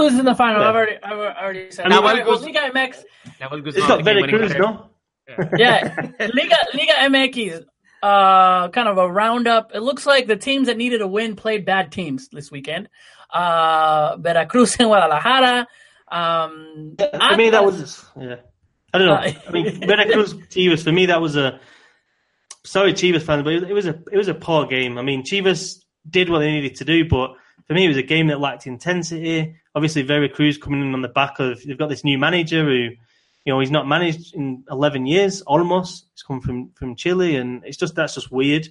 Is in the final. I've already I've already said. Now, well, Liga MX. It's not Veracruz, no. yeah, Liga Liga MX, uh, kind of a roundup. It looks like the teams that needed a win played bad teams this weekend. Uh, Veracruz and Guadalajara. Um, for me, that was yeah. I don't know. I mean, Veracruz Chivas. For me, that was a sorry, Chivas fans, but it was a it was a poor game. I mean, Chivas did what they needed to do, but for me, it was a game that lacked intensity. Obviously, Veracruz coming in on the back of they've got this new manager who, you know, he's not managed in eleven years almost. He's come from from Chile, and it's just that's just weird.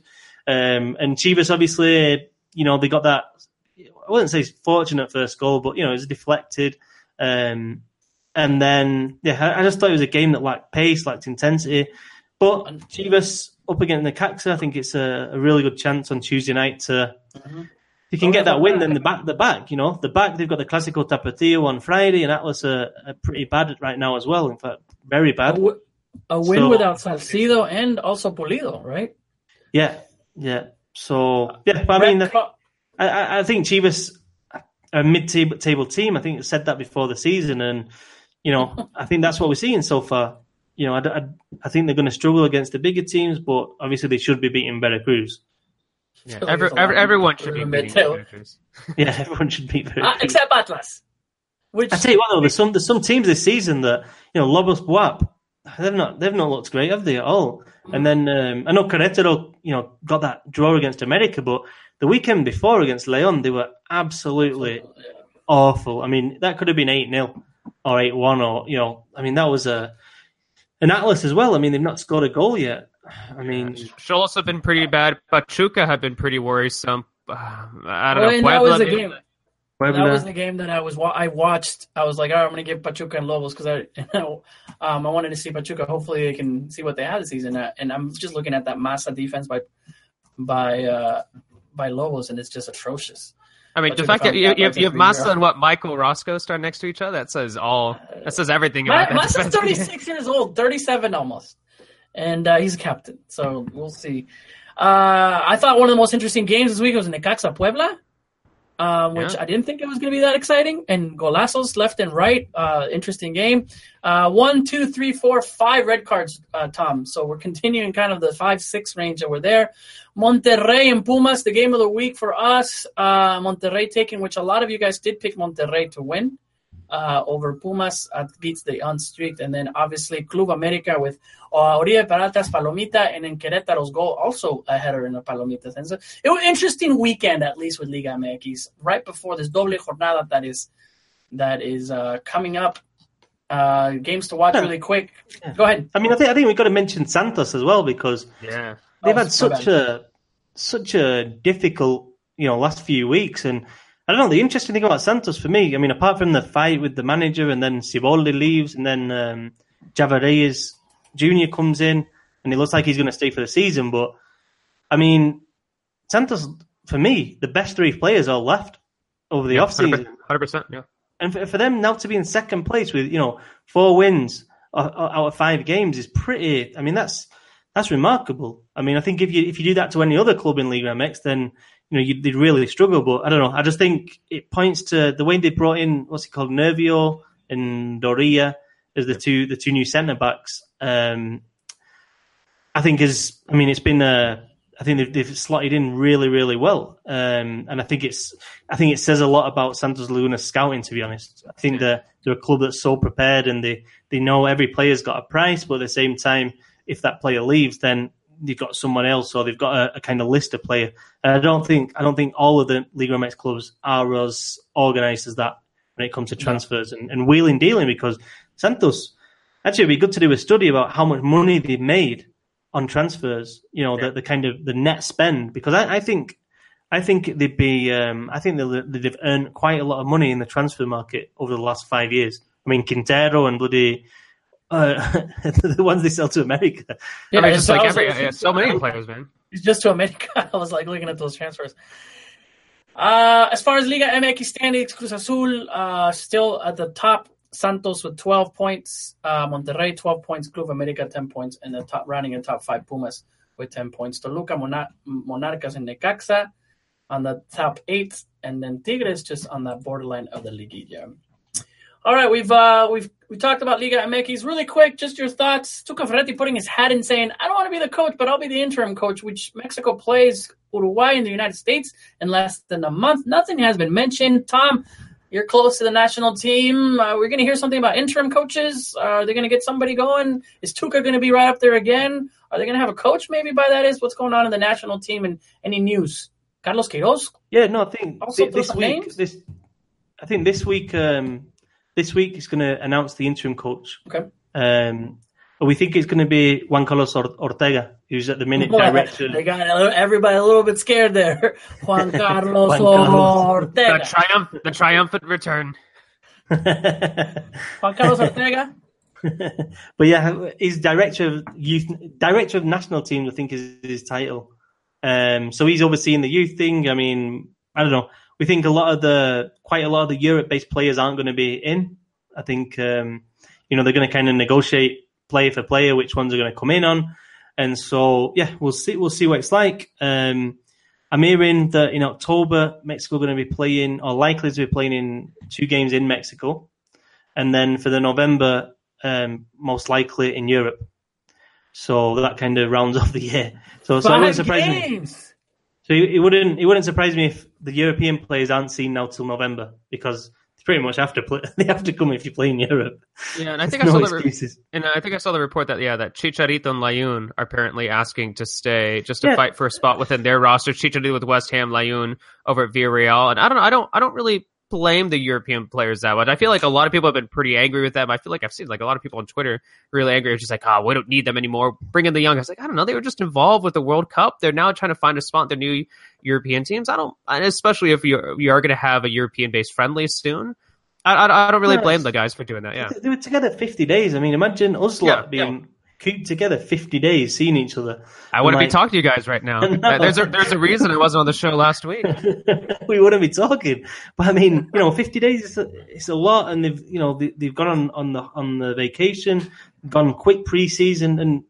Um, and Chivas, obviously, you know, they got that. I wouldn't say fortunate first goal, but you know, it was deflected. Um, and then, yeah, I just thought it was a game that lacked pace, lacked intensity. But Chivas up against Necaxa, I think it's a, a really good chance on Tuesday night to. Mm-hmm. If you can get that win, then the back, the back, you know, the back, they've got the Clasico Tapatio on Friday, and Atlas are, are pretty bad right now as well. In fact, very bad. A, w- a win so, without Salcido and also Pulido, right? Yeah, yeah. So yeah, but I mean, I, I think Chivas a mid-table team. I think I said that before the season, and you know, I think that's what we're seeing so far. You know, I, I, I think they're going to struggle against the bigger teams, but obviously they should be beating Veracruz. Yeah, every, every, everyone should be beating Veracruz. yeah, everyone should beat Veracruz. Uh, except Atlas. Which... I tell you what, though, there's some there's some teams this season that you know Lobos BUAP, they've not they've not looked great, have they at all? And then um, I know Querétaro, you know, got that draw against America, but the weekend before against Leon, they were absolutely awful. I mean, that could have been 8 0 or 8 1, or, you know, I mean, that was a an Atlas as well. I mean, they've not scored a goal yet. I mean, Xolos have been pretty bad. Pachuca have been pretty worrisome. Uh, I don't well, know. Puebla, that was the game. Puebla. That was the game that I was I watched. I was like, oh, I'm going to give Pachuca and Lobos because I, you know, um, I wanted to see Pachuca. Hopefully, they can see what they have this season. Uh, and I'm just looking at that Maza defense by by uh, by Lobos, and it's just atrocious. I mean, the fact that you, you, have, you have Maza and what Michael Roscoe start next to each other, that says all. That says everything about Ma- Maza's 36 years old, 37 almost, and uh, he's a captain. So we'll see. Uh, I thought one of the most interesting games this week was in Necaxa Puebla um, which yeah. I didn't think it was going to be that exciting. And golazos left and right. Uh, interesting game. Uh, one, two, three, four, five red cards, uh, Tom. So we're continuing kind of the five, six range that we're there. Monterrey and Pumas, the game of the week for us. Uh, Monterrey taking, which a lot of you guys did pick Monterrey to win uh, over Pumas uh, beats the unstreaked, and then obviously Club America with uh, Oribe Peralta's Palomita, and then Querétaro's goal also a header in the Palomita. And so it was an interesting weekend, at least with Liga MX, right before this doble jornada that is that is uh, coming up. Uh, games to watch really quick. Yeah. Go ahead. I mean, I think I think we've got to mention Santos as well because yeah, they've oh, had such a such a difficult you know last few weeks and I don't know. The interesting thing about Santos for me, I mean, apart from the fight with the manager and then Siboldi leaves and then um, Jr. comes in and it looks like he's going to stay for the season. But I mean, Santos, for me, the best three players are left over the yeah, off season. 100%, yeah. And for, for, them now to be in second place with, you know, four wins out of five games is pretty, I mean, that's, that's remarkable. I mean, I think if you, if you do that to any other club in Liga MX, then you know, you, they'd really struggle. But I don't know. I just think it points to the way they brought in what's it called, Nervo and Doria as the two the two new centre backs. Um, I think is I mean it's been a I think they've, they've slotted in really really well, um, and I think it's I think it says a lot about Santos Laguna scouting. To be honest, I think they're they're a club that's so prepared and they they know every player's got a price, but at the same time, if that player leaves, then they've got someone else or they've got a, a kind of list of player. And I don't think I don't think all of the Liga MX clubs are as organised as that when it comes to transfers and, and wheeling dealing because Santos actually it'd be good to do a study about how much money they've made on transfers. You know, yeah. the, the kind of the net spend because I, I think I think they'd be um, I think they've earned quite a lot of money in the transfer market over the last five years. I mean, Quintero and bloody uh, the ones they sell to America. Yeah, I mean, just so like every, yeah, so many players, man. It's just to America. I was like looking at those transfers. Uh, as far as Liga MX standings, Cruz Azul uh, still at the top. Santos with 12 points, uh, Monterrey 12 points, Club America 10 points, and the top running in top five Pumas with 10 points. Toluca, Monar- Monarcas, and Necaxa on the top eight, and then Tigres just on that borderline of the Liguilla. All right, we've uh, we've We talked about Liga MX. Really quick, just your thoughts. Tuca Ferretti putting his hat in saying, I don't want to be the coach, but I'll be the interim coach, which Mexico plays Uruguay in the United States in less than a month. Nothing has been mentioned. Tom, you're close to the national team. Uh, we're going to hear something about interim coaches. Uh, are they going to get somebody going? Is Tuca going to be right up there again? Are they going to have a coach maybe by that is? What's going on in the national team and any news? Carlos Queiroz? Yeah, no, I think also this week, names? this, I think this week, um, this week is going to announce the interim coach. Okay. Um, we think it's going to be Juan Carlos Ortega, who's at the minute director. they got everybody a little bit scared there. Juan Carlos, Juan Carlos. Ortega. The, triumph, the triumphant return. Juan Carlos Ortega. but yeah, he's director of youth, director of national team. I think is his title. Um, so he's overseeing the youth thing. I mean, I don't know. We think a lot of the quite a lot of the Europe-based players aren't going to be in. I think um, you know they're going to kind of negotiate player for player which ones are going to come in on, and so yeah, we'll see. We'll see what it's like. Um, I'm hearing that in October Mexico are going to be playing or likely to be playing in two games in Mexico, and then for the November, um, most likely in Europe. So that kind of rounds off the year. So, so surprise games. me. So it wouldn't it wouldn't surprise me if the European players aren't seen now till November because they pretty much have to play. They have to come if you play in Europe. Yeah, and I think I saw excuses. the and I think I saw the report that yeah that Chicharito and Layun are apparently asking to stay just to yeah. fight for a spot within their roster. Chicharito with West Ham, Layun over at Villarreal, and I don't know. I don't I don't really blame the European players that much. I feel like a lot of people have been pretty angry with them. I feel like I've seen like a lot of people on Twitter really angry. It's just like, oh, we don't need them anymore. Bring in the young. I was like, I don't know. They were just involved with the World Cup. They're now trying to find a spot in their new European teams. I don't, especially if you you are going to have a European based friendly soon. I, I, I, don't really blame the guys for doing that. Yeah, they were together fifty days. I mean, imagine us yeah, being. Yeah cooped together 50 days seeing each other. I wouldn't like, be talking to you guys right now. no. There's a there's a reason I wasn't on the show last week. we wouldn't be talking. But I mean, you know, 50 days is a, it's a lot, and they've you know they, have gone on, on the on the vacation, gone quick preseason, and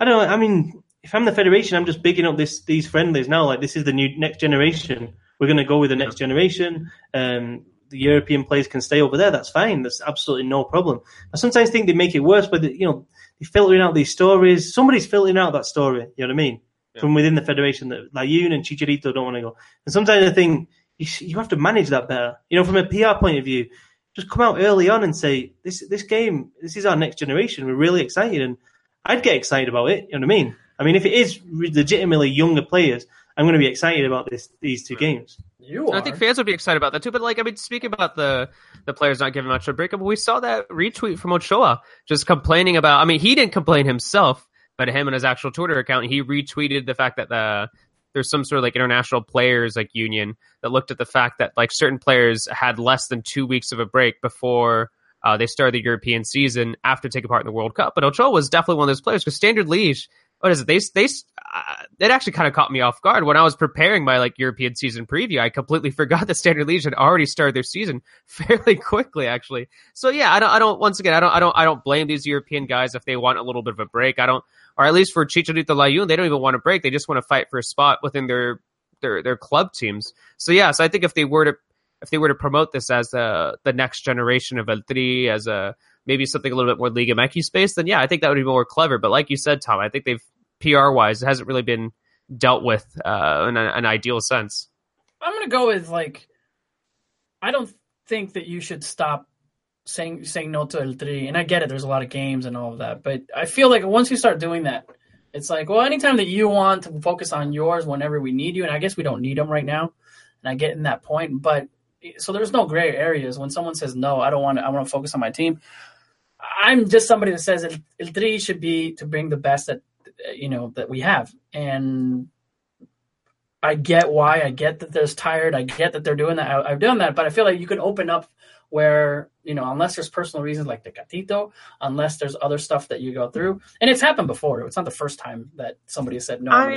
I don't know. I mean, if I'm the federation, I'm just bigging up this these friendlies now. Like this is the new next generation. We're going to go with the next generation. Um, the European players can stay over there. That's fine. That's absolutely no problem. I sometimes think they make it worse, but you know filtering out these stories. Somebody's filtering out that story. You know what I mean? Yeah. From within the federation, that like you and Chicharito don't want to go. And sometimes I think you, you have to manage that better. You know, from a PR point of view, just come out early on and say this this game, this is our next generation. We're really excited, and I'd get excited about it. You know what I mean? I mean, if it is legitimately younger players, I'm going to be excited about this these two games. You are. I think fans would be excited about that too. But like, I mean, speaking about the the players not giving much of a break, we saw that retweet from Ochoa just complaining about. I mean, he didn't complain himself, but him and his actual Twitter account, he retweeted the fact that the there's some sort of like international players like union that looked at the fact that like certain players had less than two weeks of a break before uh, they started the European season after taking part in the World Cup. But Ochoa was definitely one of those players because Standard Liège what is it? They they uh, it actually kind of caught me off guard when I was preparing my like European season preview. I completely forgot that Standard Liège had already started their season fairly quickly, actually. So yeah, I don't I don't once again I don't I don't I don't blame these European guys if they want a little bit of a break. I don't, or at least for Chicharito Layun, they don't even want a break. They just want to fight for a spot within their their their club teams. So yeah, so I think if they were to if they were to promote this as the the next generation of El Tri as a maybe something a little bit more Liga MX space, then yeah, I think that would be more clever. But like you said, Tom, I think they've PR wise, it hasn't really been dealt with uh, in an ideal sense. I'm gonna go with like, I don't think that you should stop saying saying no to El Tri, and I get it. There's a lot of games and all of that, but I feel like once you start doing that, it's like, well, anytime that you want to focus on yours, whenever we need you, and I guess we don't need them right now, and I get in that point, but so there's no gray areas when someone says no. I don't want to. I want to focus on my team. I'm just somebody that says El Tri should be to bring the best that you know that we have, and I get why. I get that there's tired. I get that they're doing that. I, have done that, but I feel like you can open up where you know, unless there's personal reasons like Tecatito, unless there's other stuff that you go through, and it's happened before. It's not the first time that somebody has said no. I,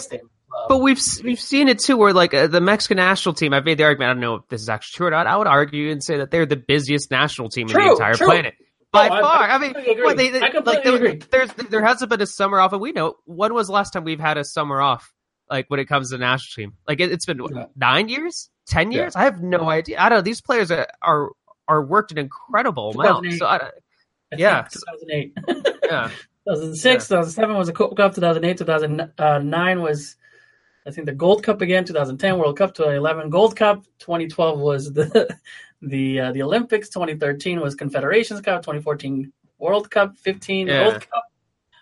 but we've we've seen it too, where like uh, the Mexican national team. I've made the argument. I don't know if this is actually true or not. I would argue and say that they're the busiest national team true, in the entire true. planet by oh, far. I, I mean, they, they, I like, there. There's there hasn't been a summer off, and we know when was the last time we've had a summer off? Like when it comes to the national team, like it, has been what, nine years, ten years. Yeah. I have no idea. I don't know. These players are are, are worked an incredible amount. So I, yeah, 2008. yeah. 2006, yeah. 2007 was a Cup. 2008, 2009 was, I think, the Gold Cup again. 2010 World Cup. 2011 Gold Cup. 2012 was the the uh, the Olympics. 2013 was Confederations Cup. 2014 World Cup. 15 yeah. World Cup.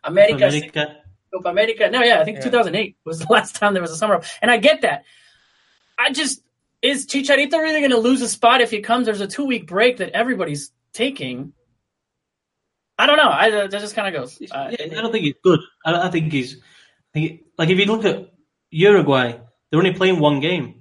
America. America. Copa America. No, yeah, I think yeah. 2008 was the last time there was a summer. And I get that. I just is Chicharito really going to lose a spot if he comes? There's a two week break that everybody's taking. I don't know. I that just kind of goes. Uh, yeah, I don't think he's good. I, I think he's I think, like if you look at Uruguay, they're only playing one game,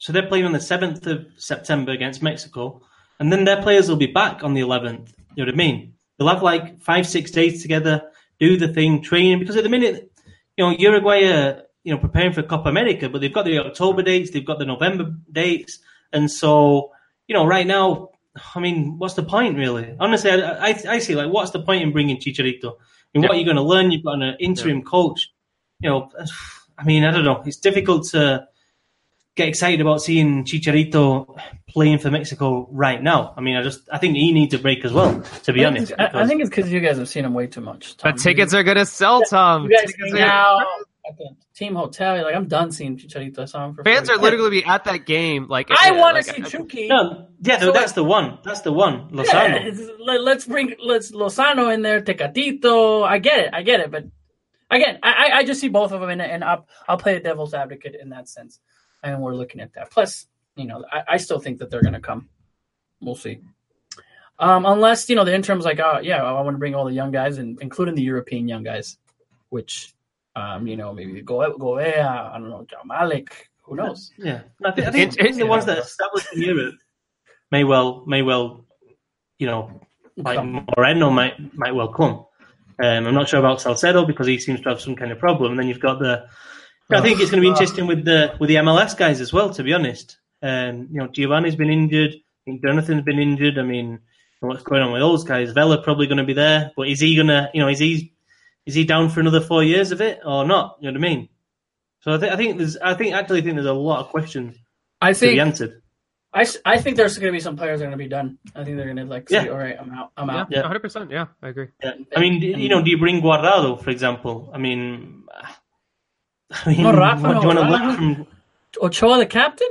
so they're playing on the seventh of September against Mexico, and then their players will be back on the eleventh. You know what I mean? They'll have like five, six days together, do the thing, training. Because at the minute, you know, Uruguay are you know preparing for Copa America, but they've got the October dates, they've got the November dates, and so you know, right now I mean, what's the point, really? Honestly, I, I, I see like, what's the point in bringing Chicharito? Mean, yeah. what are you going to learn? You've got an interim yeah. coach. You know, I mean, I don't know. It's difficult to get excited about seeing Chicharito playing for Mexico right now. I mean, I just I think he needs a break as well. To be I honest, think, I, think it's because you guys have seen him way too much. Tom. But tickets are going to sell, Tom. You guys now at the team hotel. Like, I'm done seeing Chicharito. I saw him for fans are literally be at that game. Like, I want to see Chucky. No, yeah, so that's the one. That's the one. Lozano. Yeah, let's bring let's Lozano in there. Tecatito. I get it. I get it. But again, I I just see both of them, and, and I'll I'll play the devil's advocate in that sense. And we're looking at that. Plus, you know, I, I still think that they're going to come. We'll see. Um, unless you know the interim's like, oh yeah, I want to bring all the young guys, and including the European young guys, which um, you know, maybe Go Gobea, I don't know, João Maleck, who knows? Yeah, I think, I think, I think the ones that established in Europe may well, may well, you know, like Moreno might might well come. Um, I'm not sure about Salcedo because he seems to have some kind of problem. And then you've got the. I think it's going to be interesting with the with the MLS guys as well. To be honest, um, you know, Giovanni's been injured. I think Jonathan's been injured. I mean, what's going on with those guys? Vela probably going to be there, but is he gonna? You know, is he is he down for another four years of it or not? You know what I mean? So I think I think there's I think actually think there's a lot of questions I think, to be answered. I, I think there's going to be some players that are going to be done. I think they're going to like say, yeah. all right, I'm out. I'm out. Yeah, 100. percent Yeah, I agree. Yeah. I mean, you know, do you bring Guardado, for example? I mean, I mean, no, Rafa, what, do you want to learn from Ochoa, the captain?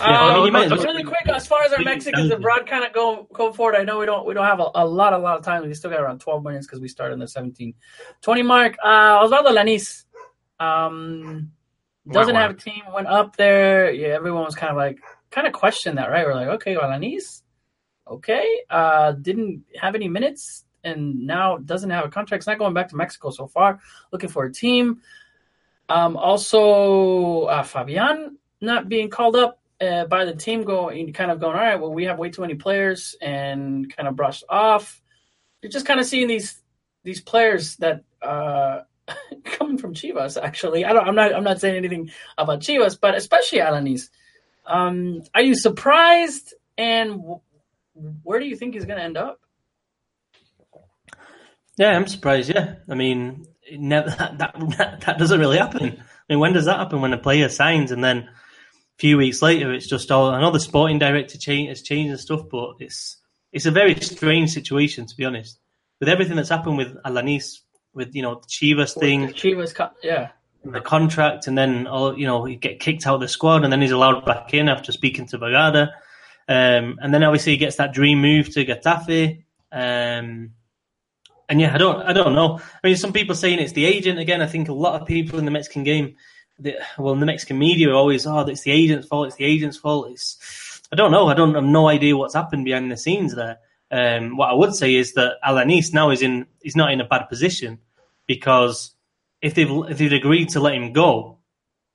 Yeah, uh, I mean, really quick, as far as our Mexicans abroad kind of go go forward, I know we don't we don't have a, a lot a lot of time. We still got around twelve minutes because we started in the 17, 20 mark. Uh, Osvaldo Alanis um, doesn't wow, wow. have a team. Went up there. Yeah, everyone was kind of like kind of questioned that, right? We're like, okay, Alanis, okay, uh, didn't have any minutes and now doesn't have a contract. It's not going back to Mexico so far. Looking for a team. Um, also, uh, Fabian not being called up uh, by the team going kind of going, all right, well, we have way too many players and kind of brushed off. You're just kind of seeing these these players that uh, coming from Chivas. Actually, I don't. I'm not. I'm not saying anything about Chivas, but especially Alanis. Um, are you surprised? And where do you think he's going to end up? Yeah, I'm surprised. Yeah, I mean, never, that, that that doesn't really happen. I mean, when does that happen? When a player signs and then a few weeks later, it's just all. I know the sporting director change, has changed and stuff, but it's it's a very strange situation to be honest. With everything that's happened with Alanis, with you know the Chivas thing, the Chivas, yeah, the contract, and then all you know he get kicked out of the squad, and then he's allowed back in after speaking to Vergara, um, and then obviously he gets that dream move to Getafe. Um, and yeah, I don't, I don't know. I mean, some people saying it's the agent again. I think a lot of people in the Mexican game the, well, in the Mexican media are always, oh, it's the agent's fault. It's the agent's fault. It's, I don't know. I don't have no idea what's happened behind the scenes there. Um, what I would say is that Alanis now is in, he's not in a bad position because if they've if they've agreed to let him go,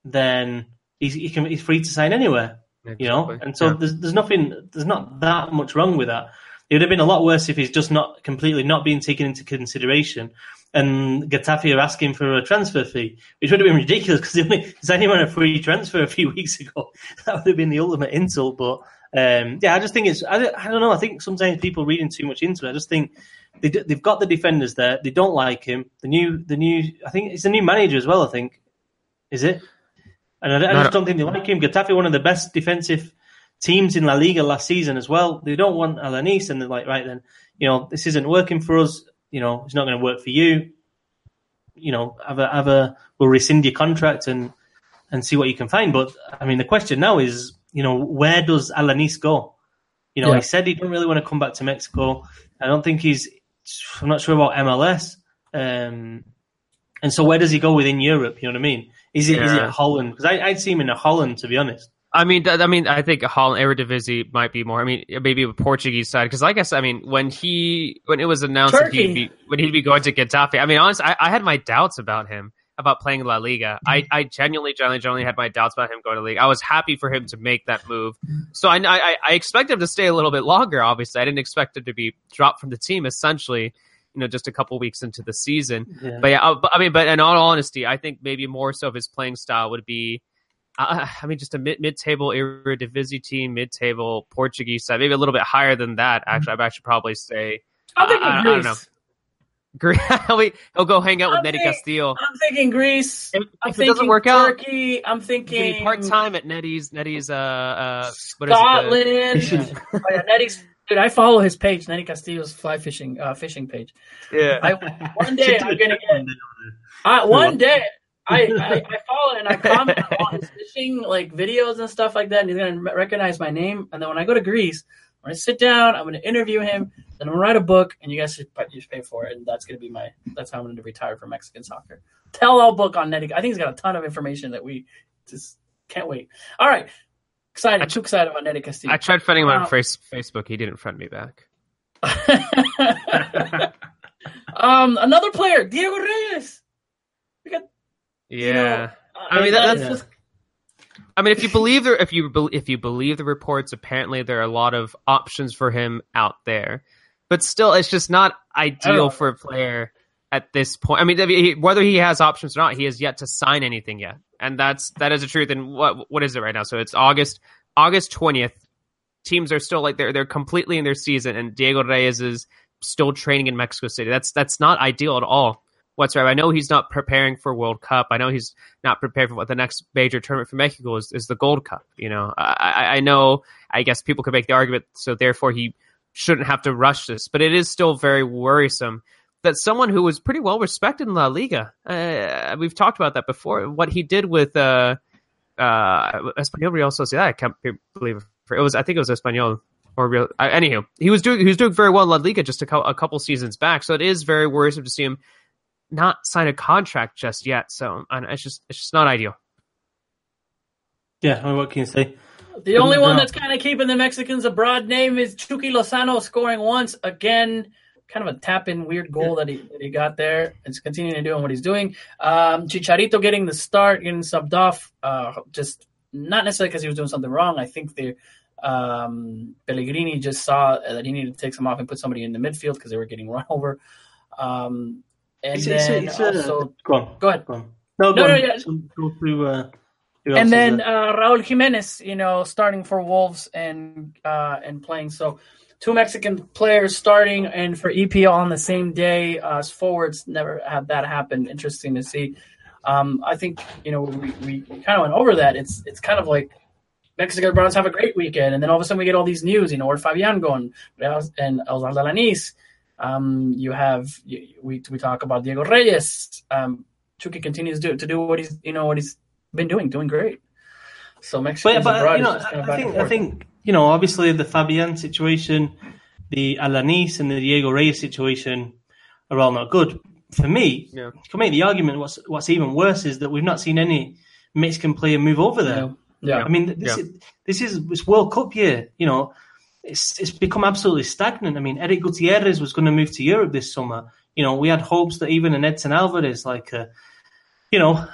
then he's he can, he's free to sign anywhere. Exactly. You know, and so yeah. there's there's nothing there's not that much wrong with that. It would have been a lot worse if he's just not completely not being taken into consideration and Getafe are asking for a transfer fee, which would have been ridiculous because they only signed him on a free transfer a few weeks ago. that would have been the ultimate insult. But um, yeah, I just think it's I don't, I don't, know. I think sometimes people reading too much into it. I just think they they've got the defenders there. They don't like him. The new the new I think it's a new manager as well. I think is it. And I, I just don't think they like him. Getafe, one of the best defensive teams in La Liga last season as well. They don't want Alanis, and they're like, right then, you know, this isn't working for us. You know, it's not going to work for you. You know, have a have a we'll rescind your contract and and see what you can find. But I mean, the question now is, you know, where does Alanis go? You know, yeah. he said he didn't really want to come back to Mexico. I don't think he's. I'm not sure about MLS. Um, and so, where does he go within Europe? You know what I mean? Is it yeah. is it Holland? Because I'd see him in a Holland, to be honest. I mean, I mean, I think Holland Eredivisie might be more. I mean, maybe a Portuguese side because, I said, I mean, when he when it was announced Turkey. that he'd be when he'd be going to Getafe, I mean, honestly, I, I had my doubts about him about playing La Liga. I, I genuinely, genuinely, genuinely had my doubts about him going to league. I was happy for him to make that move. So I, I, I expect him to stay a little bit longer. Obviously, I didn't expect him to be dropped from the team. Essentially, you know, just a couple weeks into the season. Yeah. But yeah, uh, I mean, but in all honesty, I think maybe more so of his playing style would be uh, I mean, just a mid mid table Eredivisie team, mid table Portuguese side, maybe a little bit higher than that. Actually, I'd actually probably say. I'm thinking I, Greece. I don't know. Greece. He'll go hang out with Nery Castillo. I'm thinking Greece. If, I'm if thinking it doesn't work Turkey, out, I'm thinking part time at Nery's. Nery's uh, uh Scotland. yeah. oh, yeah, Nery's Dude, I follow his page, Nery Castillo's fly fishing uh, fishing page. Yeah. I, one day I'm gonna get. Uh, one day I, I, I follow and I comment on his fishing like videos and stuff like that, and he's gonna recognize my name. And then when I go to Greece, when I sit down, I'm gonna interview him. Then I'm gonna write a book, and you guys should just pay for it. And that's gonna be my that's how I'm gonna retire from Mexican soccer. Tell all book on Nery. I think he's got a ton of information that we just can't wait. All right, excited. I, too excited about Nery Castillo. I tried friending him on uh, Facebook. He didn't friend me back. um, another player, Diego Reyes. We got yeah, you know, uh, I mean that, that's. Just... I mean, if you believe the if you if you believe the reports, apparently there are a lot of options for him out there, but still, it's just not ideal oh. for a player at this point. I mean, whether he has options or not, he has yet to sign anything yet, and that's that is the truth. And what what is it right now? So it's August August twentieth. Teams are still like they're they're completely in their season, and Diego Reyes is still training in Mexico City. That's that's not ideal at all whatsoever. I know he's not preparing for World Cup. I know he's not prepared for what the next major tournament for Mexico is, is the Gold Cup. You know, I, I know, I guess people could make the argument, so therefore he shouldn't have to rush this, but it is still very worrisome that someone who was pretty well respected in La Liga, uh, we've talked about that before, what he did with, uh, uh, Espanyol Real Sociedad, I can't believe it. it was, I think it was Espanol or real. Uh, anywho, he was doing he was doing very well in La Liga just a, co- a couple seasons back. So it is very worrisome to see him not sign a contract just yet. So it's just it's just not ideal. Yeah, I mean, what can you say? The only one that's kind of keeping the Mexicans a broad name is Chucky Lozano scoring once again. Kind of a tap in weird goal that he that he got there. It's continuing to doing what he's doing. Um, Chicharito getting the start, getting subbed off. Uh, just not necessarily because he was doing something wrong. I think the um, Pellegrini just saw that he needed to take some off and put somebody in the midfield because they were getting run over. Um, and it's, then it's, it's, also, go on. Go ahead. Go on. No, no, no, yeah. go through. Uh, and then uh, Raul Jimenez, you know, starting for Wolves and uh, and playing. So two Mexican players starting and for EPL on the same day uh, as forwards. Never had that happen. Interesting to see. Um, I think you know we, we kind of went over that. It's it's kind of like Mexican Browns have a great weekend, and then all of a sudden we get all these news. You know, where Fabian going and El Alanis um, you have we we talk about Diego Reyes. Um, Chucky continues to, to do what he's you know what he's been doing, doing great. So Mexico, but, but you know, kind of I think I think you know obviously the Fabian situation, the Alanis and the Diego Reyes situation are all not good. For me, yeah. you can make the argument. What's what's even worse is that we've not seen any Mexican player move over there. Yeah. Yeah. I mean, this, yeah. is, this is this World Cup year. You know, it's it's become absolutely stagnant. I mean, Eric Gutierrez was going to move to Europe this summer. You know, we had hopes that even an Edson Alvarez, like, uh, you know,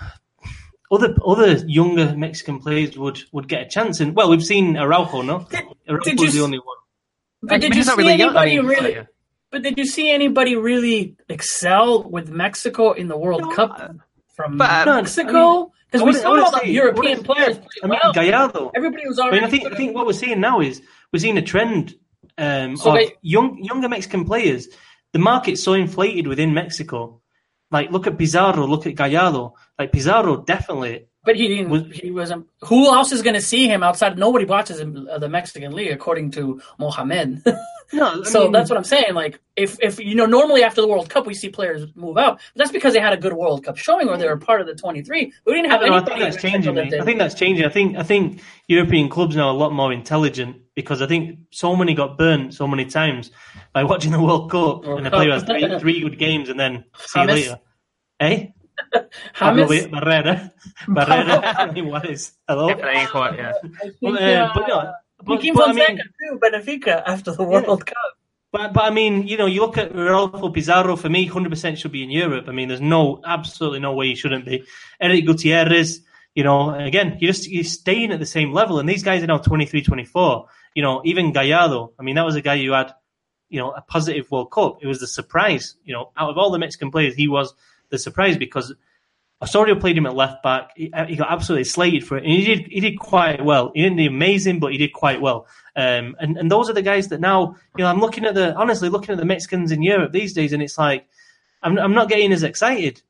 other other younger Mexican players would would get a chance. And well, we've seen Araujo, no? Araujo's was the only one. But did you see really anybody young, really? But did you see anybody really excel with Mexico in the World no, Cup from but, Mexico? Because I mean, we saw all the European players. I mean, well. Gallardo. Everybody was already. I, mean, I think I think what we're seeing now is we're seeing a trend um, so of they, young younger Mexican players. The market's so inflated within Mexico. Like look at Pizarro, look at Gallardo. Like Pizarro definitely But he didn't. Was, he wasn't. Who else is going to see him outside? Nobody watches him, uh, the Mexican league, according to Mohamed. no, so mean, that's what I'm saying. Like, if if you know, normally after the World Cup, we see players move out. But that's because they had a good World Cup showing, or they were part of the 23. We didn't have. No, I think that's changing. I think that's changing. I think I think European clubs now are a lot more intelligent because I think so many got burnt so many times by watching the World Cup, and the player has three, three good games, and then see you later. Eh? Pablo Barrera. Barrera. I mean, what is? Hello? Yeah. But, uh, but no, but, he but, I mean, too, Benfica after the World yeah. Cup. But, but I mean, you know, you look at Rodolfo Pizarro, for me, 100% should be in Europe. I mean, there's no, absolutely no way he shouldn't be. Eric Gutierrez, you know, again, you're just, you're staying at the same level. And these guys are now 23, 24. You know, even Gallardo, I mean, that was a guy who had, you know, a positive World Cup. It was the surprise. You know, out of all the Mexican players, he was the surprise because Osorio played him at left back. He, uh, he, got absolutely slated for it, and he did he did quite well. He didn't do amazing, but he did quite well. Um, and and those are the guys that now you know I'm looking at the honestly looking at the Mexicans in Europe these days, and it's like I'm I'm not getting as excited,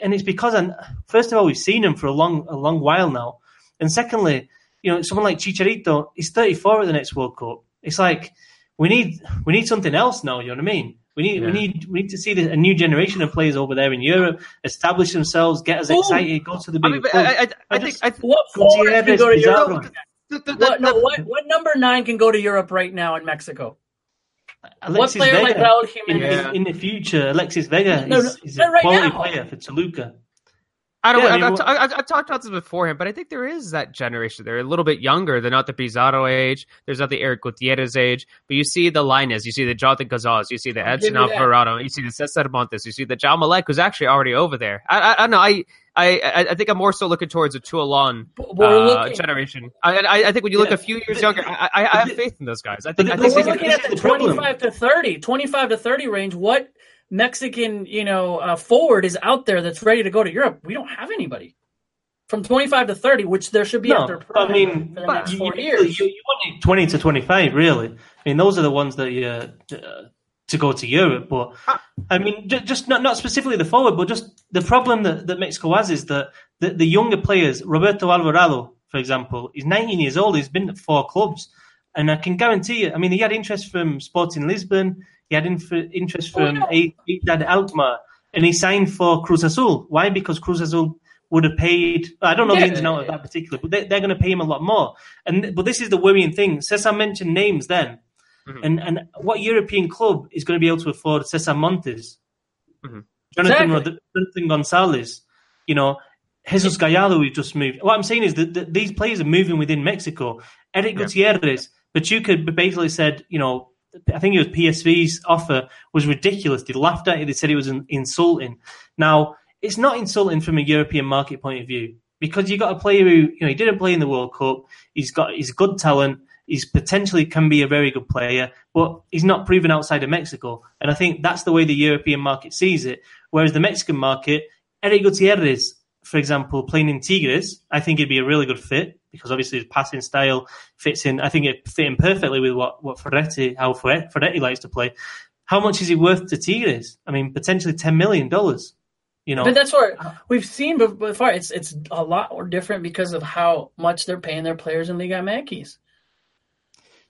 and it's because I'm, first of all we've seen him for a long a long while now, and secondly, you know someone like Chicharito, he's 34 at the next World Cup. It's like we need we need something else now. You know what I mean? We need yeah. we need we need to see the, a new generation of players over there in Europe establish themselves, get us oh. excited, go to the big. I, mean, I, I, I think I, what forward can go to Europe? what, no, what, what number nine can go to Europe right now in Mexico? Alexis what player Vega. like Raul Jimenez? In, in, the future, Alexis Vega no, is, is a right quality now. player for Toluca. I don't. Yeah, I've, I mean, talked about this beforehand, but I think there is that generation. They're a little bit younger. They're not the Pizarro age. There's not the Eric Gutierrez age. But you see the Lainez, you see the Jonathan Gonzalez, you see the Edson Alvarado, you see the Cesar Montes, you see the João Maleck, who's actually already over there. I, I, I don't know. I, I, I think I'm more so looking towards a Toulon uh, generation. I, I, think when you look yeah. a few years younger, I, I, I have faith in those guys. I think, I think we're looking at the 25 to 30, 25 to 30 range. What Mexican, you know, uh, forward is out there that's ready to go to Europe? We don't have anybody from 25 to 30, which there should be no, after I mean, for the next you, four you, years. You, you, want 20 to 25, really. I mean, those are the ones that you, uh, to go to Europe. But I mean, just not, not specifically the forward, but just the problem that, that Mexico has is that the, the younger players, Roberto Alvarado, for example, he's 19 years old. He's been at four clubs. And I can guarantee you, I mean, he had interest from Sporting Lisbon. He had inf- interest from oh. AZ Alkmaar. And he signed for Cruz Azul. Why? Because Cruz Azul would have paid. I don't know yeah, the ins and outs of that particular, but they, are going to pay him a lot more. And but this is the worrying thing. Cesar mentioned names then, mm-hmm. and and what European club is going to be able to afford Cesar Montes, mm-hmm. Jonathan, exactly. Jonathan Gonzalez, you know, Jesus Gallardo we've just moved. What I'm saying is that, that these players are moving within Mexico. Eric yeah. Gutierrez, Pachuca basically said, you know, I think it was PSV's offer was ridiculous. They laughed at it. They said it was insulting. Now it's not insulting from a European market point of view because you got a player who you know he didn't play in the World Cup. He's got he's good talent. He's potentially can be a very good player, but he's not proven outside of Mexico. And I think that's the way the European market sees it. Whereas the Mexican market, Eric Gutierrez, for example, playing in Tigres, I think he'd be a really good fit because obviously his passing style fits in. I think it fit in perfectly with what what Ferretti, how Ferretti likes to play. How much is he worth to Tigres? I mean, potentially ten million dollars. You know, but that's what we've seen before. It's it's a lot more different because of how much they're paying their players in Liga MX.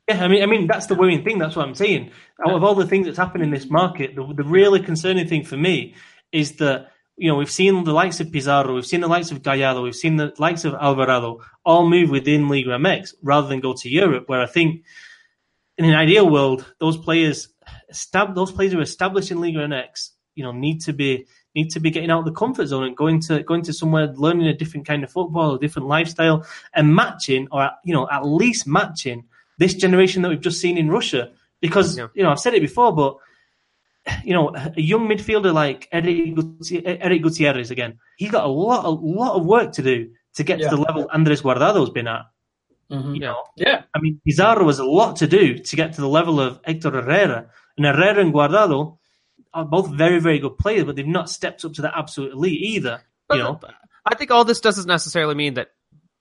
Yeah, I mean, I mean that's the worrying thing. That's what I'm saying. Out of all the things that's happened in this market, the, the really concerning thing for me is that you know we've seen the likes of Pizarro, we've seen the likes of Gallardo, we've seen the likes of Alvarado all move within Liga MX rather than go to Europe, where I think in an ideal world those players, those players who are established in Liga MX, you know, need to be need to be getting out of the comfort zone and going to going to somewhere, learning a different kind of football, a different lifestyle, and matching or you know at least matching this generation that we've just seen in Russia. Because yeah. you know I've said it before, but you know a young midfielder like Eric Gutierrez again, he's got a lot a lot of work to do to get yeah. to the level Andres Guardado's been at. Mm-hmm. You know, yeah. I mean, Pizarro has a lot to do to get to the level of Hector Herrera, and Herrera and Guardado are both very, very good players, but they've not stepped up to the absolute elite either. You know, I think all this doesn't necessarily mean that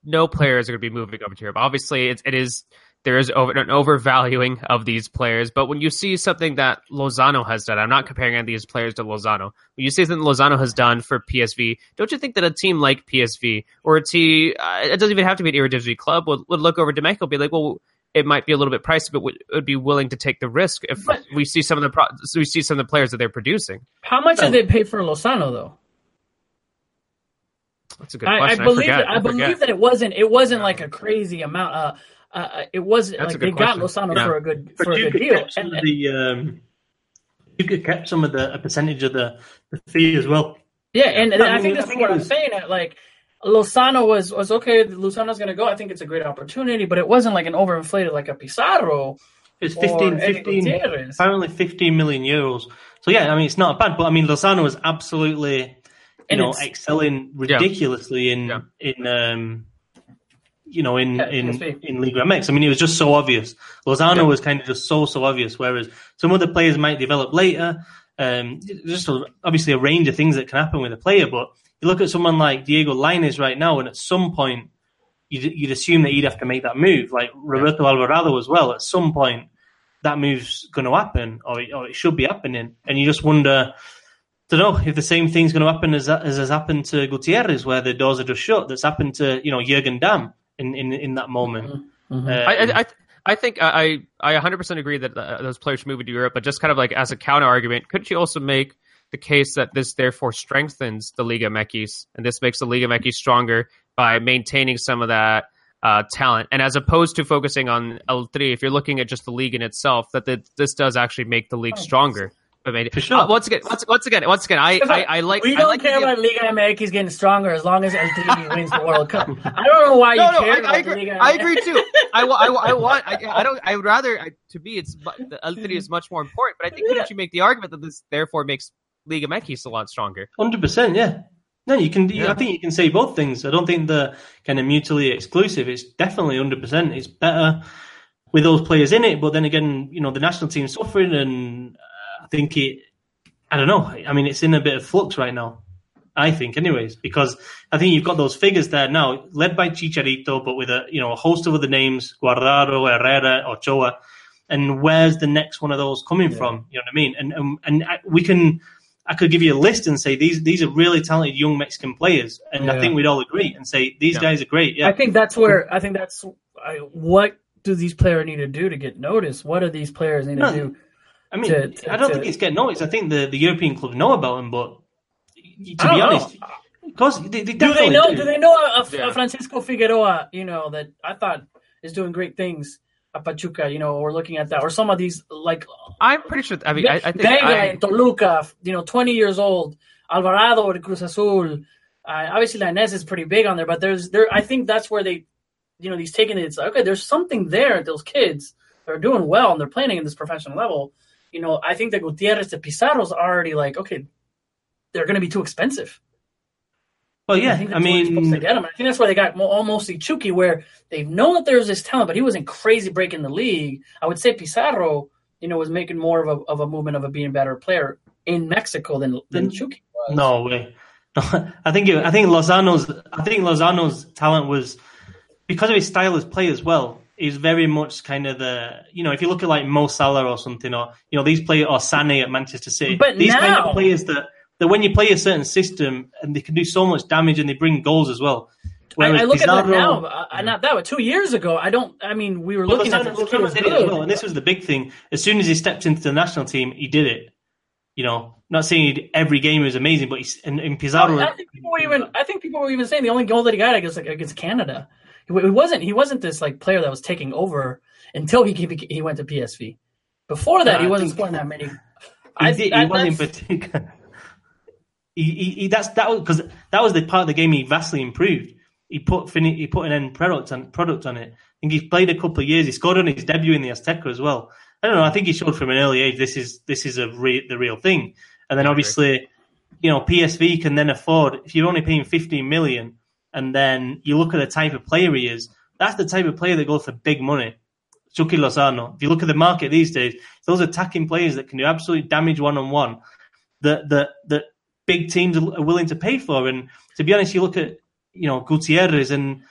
no players are going to be moving over to Europe. Obviously, it, it is there is over, an overvaluing of these players. But when you see something that Lozano has done, I'm not comparing any of these players to Lozano. When you see something Lozano has done for PSV, don't you think that a team like PSV or a team, uh, it doesn't even have to be an Eredivisie club, would, would look over Demeco and be like, well, it might be a little bit pricey, but would, would be willing to take the risk if but, we see some of the pro- we see some of the players that they're producing. How much did they pay for Lozano though? That's a good question. I, I believe I, that, I believe that it wasn't it wasn't like a crazy amount. Uh, uh, it was That's like they question. got Lozano yeah. for a good for a good deal. And, the, um, you could kept some of the a percentage of the, the fee as well. Yeah, and, and I, I, think that's what I'm saying. That Like Lozano was was okay. Lozano's going to go. I think it's a great opportunity, but it wasn't like an overinflated like a Pizarro. It's 15, 15 apparently 15 million euros. So yeah, I mean it's not bad, but I mean Lozano was absolutely you and know excelling ridiculously yeah. in yeah. in um you know, in yeah, in in Liga MX. I mean, it was just so obvious. Lozano yeah. was kind of just so so obvious, whereas some other players might develop later. Um, just a, obviously a range of things that can happen with a player, but you look at someone like Diego Lainez right now, and at some point you'd, you'd assume that he'd have to make that move, like Roberto yeah. Alvarado as well. At some point, that move's going to happen, or it, or it should be happening, and you just wonder. Don't know if the same thing's going to happen as, as has happened to Gutierrez, where the doors are just shut. That's happened to you know Jurgen Damm in in, in that moment. Mm-hmm. Uh, I, I, I think I I 100% agree that uh, those players should move to Europe, but just kind of like as a counter argument, couldn't you also make the case that this therefore strengthens the Liga MX and this makes the Liga MX stronger by maintaining some of that uh, talent, and as opposed to focusing on El Tri, if you're looking at just the league in itself, that the, this does actually make the league oh, stronger. For sure. Uh, once again, once, once again, once again, I, I, I, like. We don't like care about Liga MX getting stronger as long as El Tri wins the World Cup. I don't know why you no, no, care I, I agree, I agree too. I, I, I want. I, I don't. I would rather. to me, it's the El Tri is much more important. But I think couldn't you make the argument that this therefore makes Liga MX a lot stronger? Hundred percent. Yeah. No, you can. Yeah. I think you can say both things. I don't think they're kind of mutually exclusive. It's definitely hundred percent. It's better with those players in it. But then again, you know, the national team's suffering, and I think it I don't know. I mean, it's in a bit of flux right now. I think, anyways, because I think you've got those figures there now, led by Chicharito, but with a you know a host of other names, Guardado, Herrera, Ochoa, and where's the next one of those coming yeah. from? You know what I mean? And and, and we can, I could give you a list and say these these are really talented young Mexican players, and yeah. I think we'd all agree and say these yeah. guys are great. Yeah, I think that's where I think that's I, what do these players need to do to get noticed? What do these players need no, to do? I mean, to, to, I don't to, think it's getting noticed. I think the, the European clubs know about him, but to be honest, because they, they do they know? Do, do they know a, a, yeah. a, Francisco Figueroa? You know that I thought is doing great things at Pachuca. You know, or looking at that, or some of these like I'm pretty sure. I mean, I, I think Vega in Toluca. You know, 20 years old. Alvarado at Cruz Azul. Uh, obviously, Lainez is pretty big on there, but there's there. I think that's where they, you know, these taking it. It's like, okay, there's something there those kids. They're doing well and they're playing in this professional level you know, I think that Gutierrez and Pizarro's already like, okay, they're going to be too expensive. Well, yeah, I, I mean, to get him. I think that's why they got almost Chucky, where they've known that there's this talent, but he wasn't crazy breaking the league. I would say Pizarro, you know, was making more of a of a movement of a being a better player in Mexico than than Chucky was. No way. I think it, I think Lozano's I think Lozano's talent was because of his style as play as well is very much kind of the you know if you look at like Mo Salah or something or you know these players or Sané at Manchester City, but these now, kind of players that that when you play a certain system and they can do so much damage and they bring goals as well. Whereas I, I look Pizarro, at that now, uh, not that, but two years ago, I don't. I mean, we were looking at this kid as well, and this was the big thing. As soon as he stepped into the national team, he did it. You know, not saying every game was amazing, but he's in, in Pizarro. I think people were even. I think people were even saying the only goal that he got against like, against Canada he wasn't he wasn't this like player that was taking over until he he went to PSV. Before that, he wasn't scoring that many. He, I, did, he wasn't particular. He, he, he, that's that was because that was the part of the game he vastly improved. He put he put an end product on product on it. I think he's played a couple of years. He scored on his debut in the Azteca as well. I don't know. I think he showed from an early age this is this is a re, the real thing. And then obviously, you know, PSV can then afford if you're only paying 15 million and then you look at the type of player he is, that's the type of player that goes for big money. Chucky Lozano. If you look at the market these days, those attacking players that can do absolute damage one on one, that that that big teams are willing to pay for. And to be honest, you look at you know Gutierrez and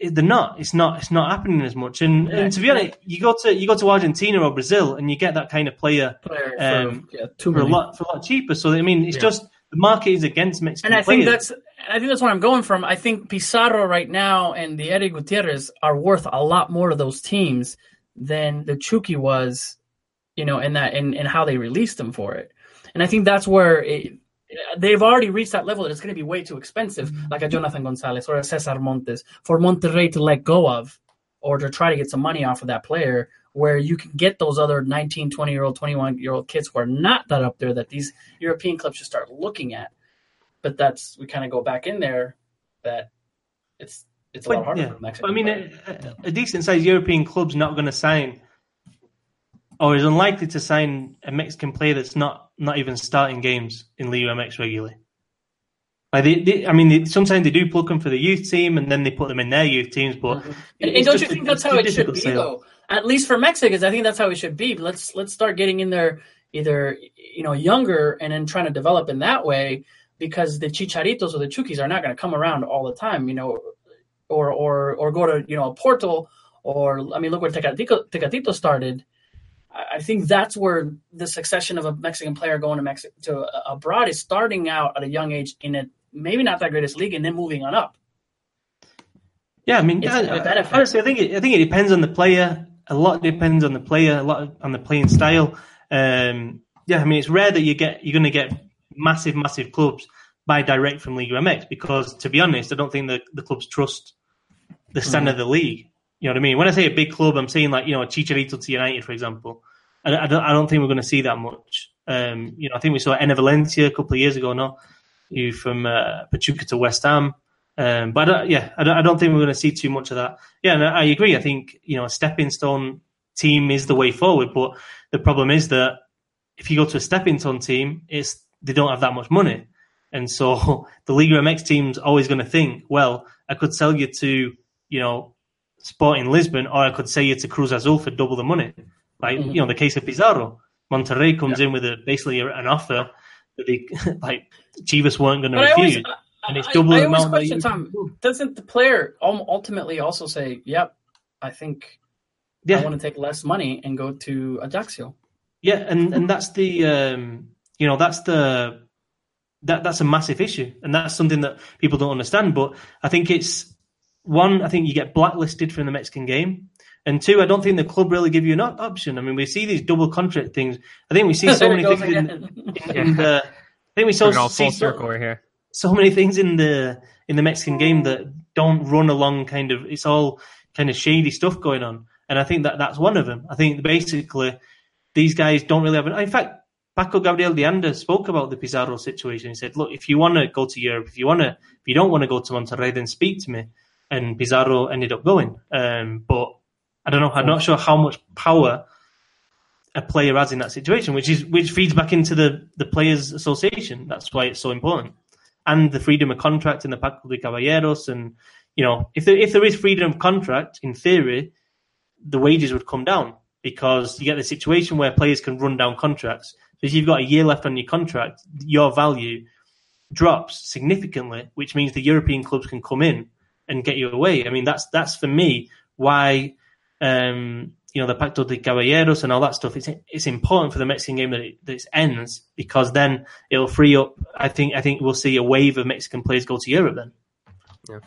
they're not. It's not. It's not happening as much. And, and to be honest, you go to you go to Argentina or Brazil, and you get that kind of player, player um, for, yeah, for a lot for a lot cheaper. So I mean, it's yeah. just the market is against Mexican And I players. think that's I think that's where I'm going from. I think Pizarro right now and the Eddie Gutierrez are worth a lot more to those teams than the Chucky was, you know, in that and and how they released them for it. And I think that's where it, they've already reached that level that it's going to be way too expensive, mm-hmm. like a Jonathan Gonzalez or a Cesar Montes, for Monterrey to let go of or to try to get some money off of that player where you can get those other 19, 20 year old, 21 year old kids who are not that up there that these European clubs should start looking at. But that's, we kind of go back in there that it's, it's a but, lot harder yeah. for Mexico. I mean, a, a decent sized European club's not going to sign or is unlikely to sign a Mexican player that's not not even starting games in Liga MX regularly. Like they, they, I mean, they, sometimes they do plug them for the youth team, and then they put them in their youth teams. But mm-hmm. and, and don't you think that's how it should be, though? At least for Mexicans, I think that's how it should be. Let's let's start getting in there either you know younger and then trying to develop in that way because the chicharitos or the chukis are not going to come around all the time, you know, or or or go to you know a portal or I mean, look where Tecatito, Tecatito started I think that's where the succession of a Mexican player going to Mexico to abroad is starting out at a young age in a maybe not that greatest league and then moving on up. Yeah, I mean, I, honestly, I think it, I think it depends on the player. A lot depends on the player, a lot on the playing style. Um, yeah, I mean, it's rare that you get you're going to get massive, massive clubs buy direct from Liga MX because, to be honest, I don't think the, the clubs trust the standard mm. of the league. You know what I mean? When I say a big club, I'm saying like you know Chicharito to United, for example. I, I don't I don't think we're going to see that much. Um, you know, I think we saw Enner Valencia a couple of years ago. No, you from uh, Pachuca to West Ham. Um, but I yeah, I don't, I don't, think we're going to see too much of that. Yeah, and I agree. I think you know a stepping stone team is the way forward. But the problem is that if you go to a stepping stone team, it's they don't have that much money, and so the Liga MX team's always going to think, well, I could sell you to you know Sporting Lisbon, or I could sell you to Cruz Azul for double the money. Like mm-hmm. you know, the case of Pizarro, Monterrey comes yeah. in with a basically an offer that they like Chivas weren't going to refuse, always, and it's double I, I the amount. Question, Tom, doesn't the player ultimately also say, "Yep, I think yeah. I want to take less money and go to Ajaccio"? Yeah, and and that's the um, you know that's the that that's a massive issue, and that's something that people don't understand. But I think it's one, I think you get blacklisted from the Mexican game. And two, I don't think the club really give you an option. I mean, we see these double contract things. I think we see so many things in, in, in, the. I think we saw all full circle so, here. So many things in the in the Mexican game that don't run along. Kind of, it's all kind of shady stuff going on, and I think that that's one of them. I think basically these guys don't really have. An, in fact, Paco Gabriel de Anda spoke about the Pizarro situation. He said, "Look, if you want to go to Europe, if you want to, if you don't want to go to Monterrey, then speak to me." and Pizarro ended up going. Um, but I don't know. I'm not sure how much power a player has in that situation, which is which feeds back into the the players' association. That's why it's so important, and the freedom of contract in the Pacto de Caballeros, and you know, if there if there is freedom of contract, in theory, the wages would come down because you get the situation where players can run down contracts. So if you've got a year left on your contract, your value drops significantly, which means the European clubs can come in and get you away. I mean, that's that's for me why um, you know the Pacto de Caballeros and all that stuff. It's it's important for the Mexican game that it, that it ends because then it'll free up. I think I think we'll see a wave of Mexican players go to Europe then. Yeah.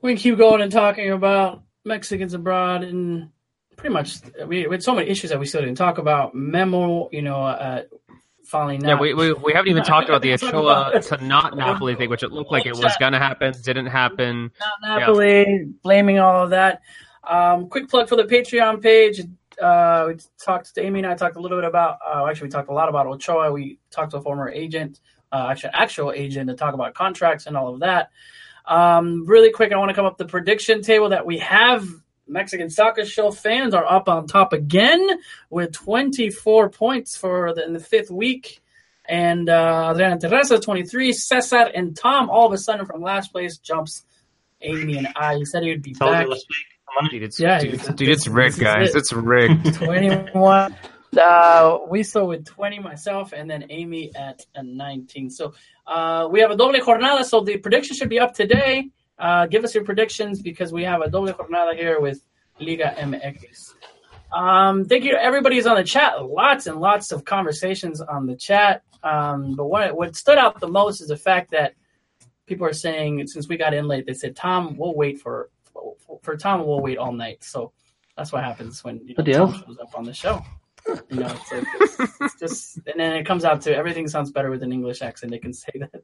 We keep going and talking about Mexicans abroad and pretty much we, we had so many issues that we still didn't talk about. Memo, you know, uh, finally Yeah, we, we, we haven't even talked about the Ochoa to not Napoli thing, which it looked like it was going to happen, didn't happen. Not Napoli, yeah. blaming all of that. Um, quick plug for the Patreon page. Uh, we talked to Amy and I talked a little bit about. Uh, actually, we talked a lot about Ochoa. We talked to a former agent, uh, actually actual agent, to talk about contracts and all of that. Um, really quick, I want to come up the prediction table that we have Mexican Soccer Show fans are up on top again with 24 points for the, in the fifth week. And uh, Adriana Teresa, 23. Cesar and Tom, all of a sudden from last place, jumps Amy and I. He said he would be Told back. Dude, it's, yeah, dude, it's, dude, it's rigged, guys. It. It's rigged. 21. Uh, we saw with 20 myself and then Amy at a 19. So uh, we have a doble jornada. So the prediction should be up today Uh, give us your predictions because we have a doble jornada here with Liga MX. Um, thank you to everybody who's on the chat. Lots and lots of conversations on the chat. Um, but what what stood out the most is the fact that people are saying since we got in late, they said Tom, we'll wait for for Tom, we'll wait all night. So that's what happens when you know, Tom shows up on the show. You know, it's, it's, it's, just and then it comes out to everything sounds better with an English accent. They can say that.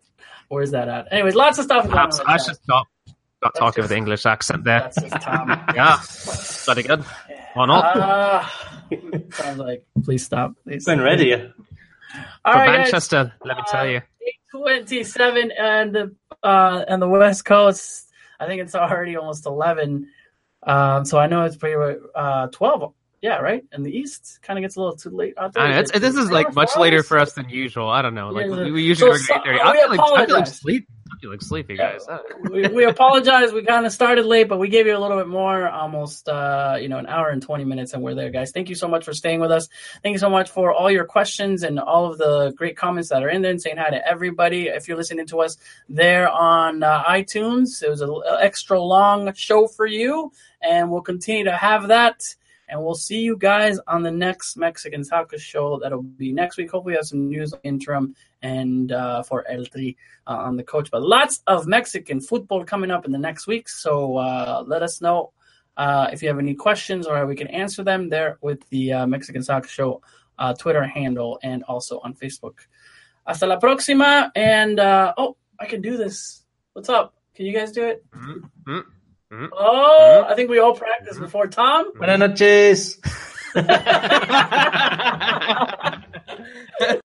Where's that at? Anyways, lots of stuff. Perhaps I should stop. Got talking with the English accent there. That's just Tom. yeah, bloody good. Why not? Uh, sounds like please stop. Please. Been ready. All For right, Manchester, guys. let me tell you. Twenty-seven and the uh, and the West Coast. I think it's already almost eleven. Um, so I know it's pretty uh, twelve. Yeah, right. And the East kind of gets a little too late out there. Know, this is like much later for us than usual. I don't know. Like yeah, we, usually so, so, I feel like, I feel like sleep you look sleepy, guys. we, we apologize. We kind of started late, but we gave you a little bit more, almost uh, you know, an hour and twenty minutes, and we're there, guys. Thank you so much for staying with us. Thank you so much for all your questions and all of the great comments that are in there. And saying hi to everybody. If you're listening to us there on uh, iTunes, it was an extra long show for you, and we'll continue to have that. And we'll see you guys on the next Mexican Soccer show. That'll be next week. Hopefully, have some news interim and uh, for El Tri uh, on the coach. But lots of Mexican football coming up in the next week. So uh, let us know uh, if you have any questions or we can answer them there with the uh, Mexican Soccer Show uh, Twitter handle and also on Facebook. Hasta la próxima. And oh, I can do this. What's up? Can you guys do it? Mm-hmm. Mm-hmm. Mm-hmm. Oh, mm-hmm. I think we all practiced mm-hmm. before. Tom? Buenas noches.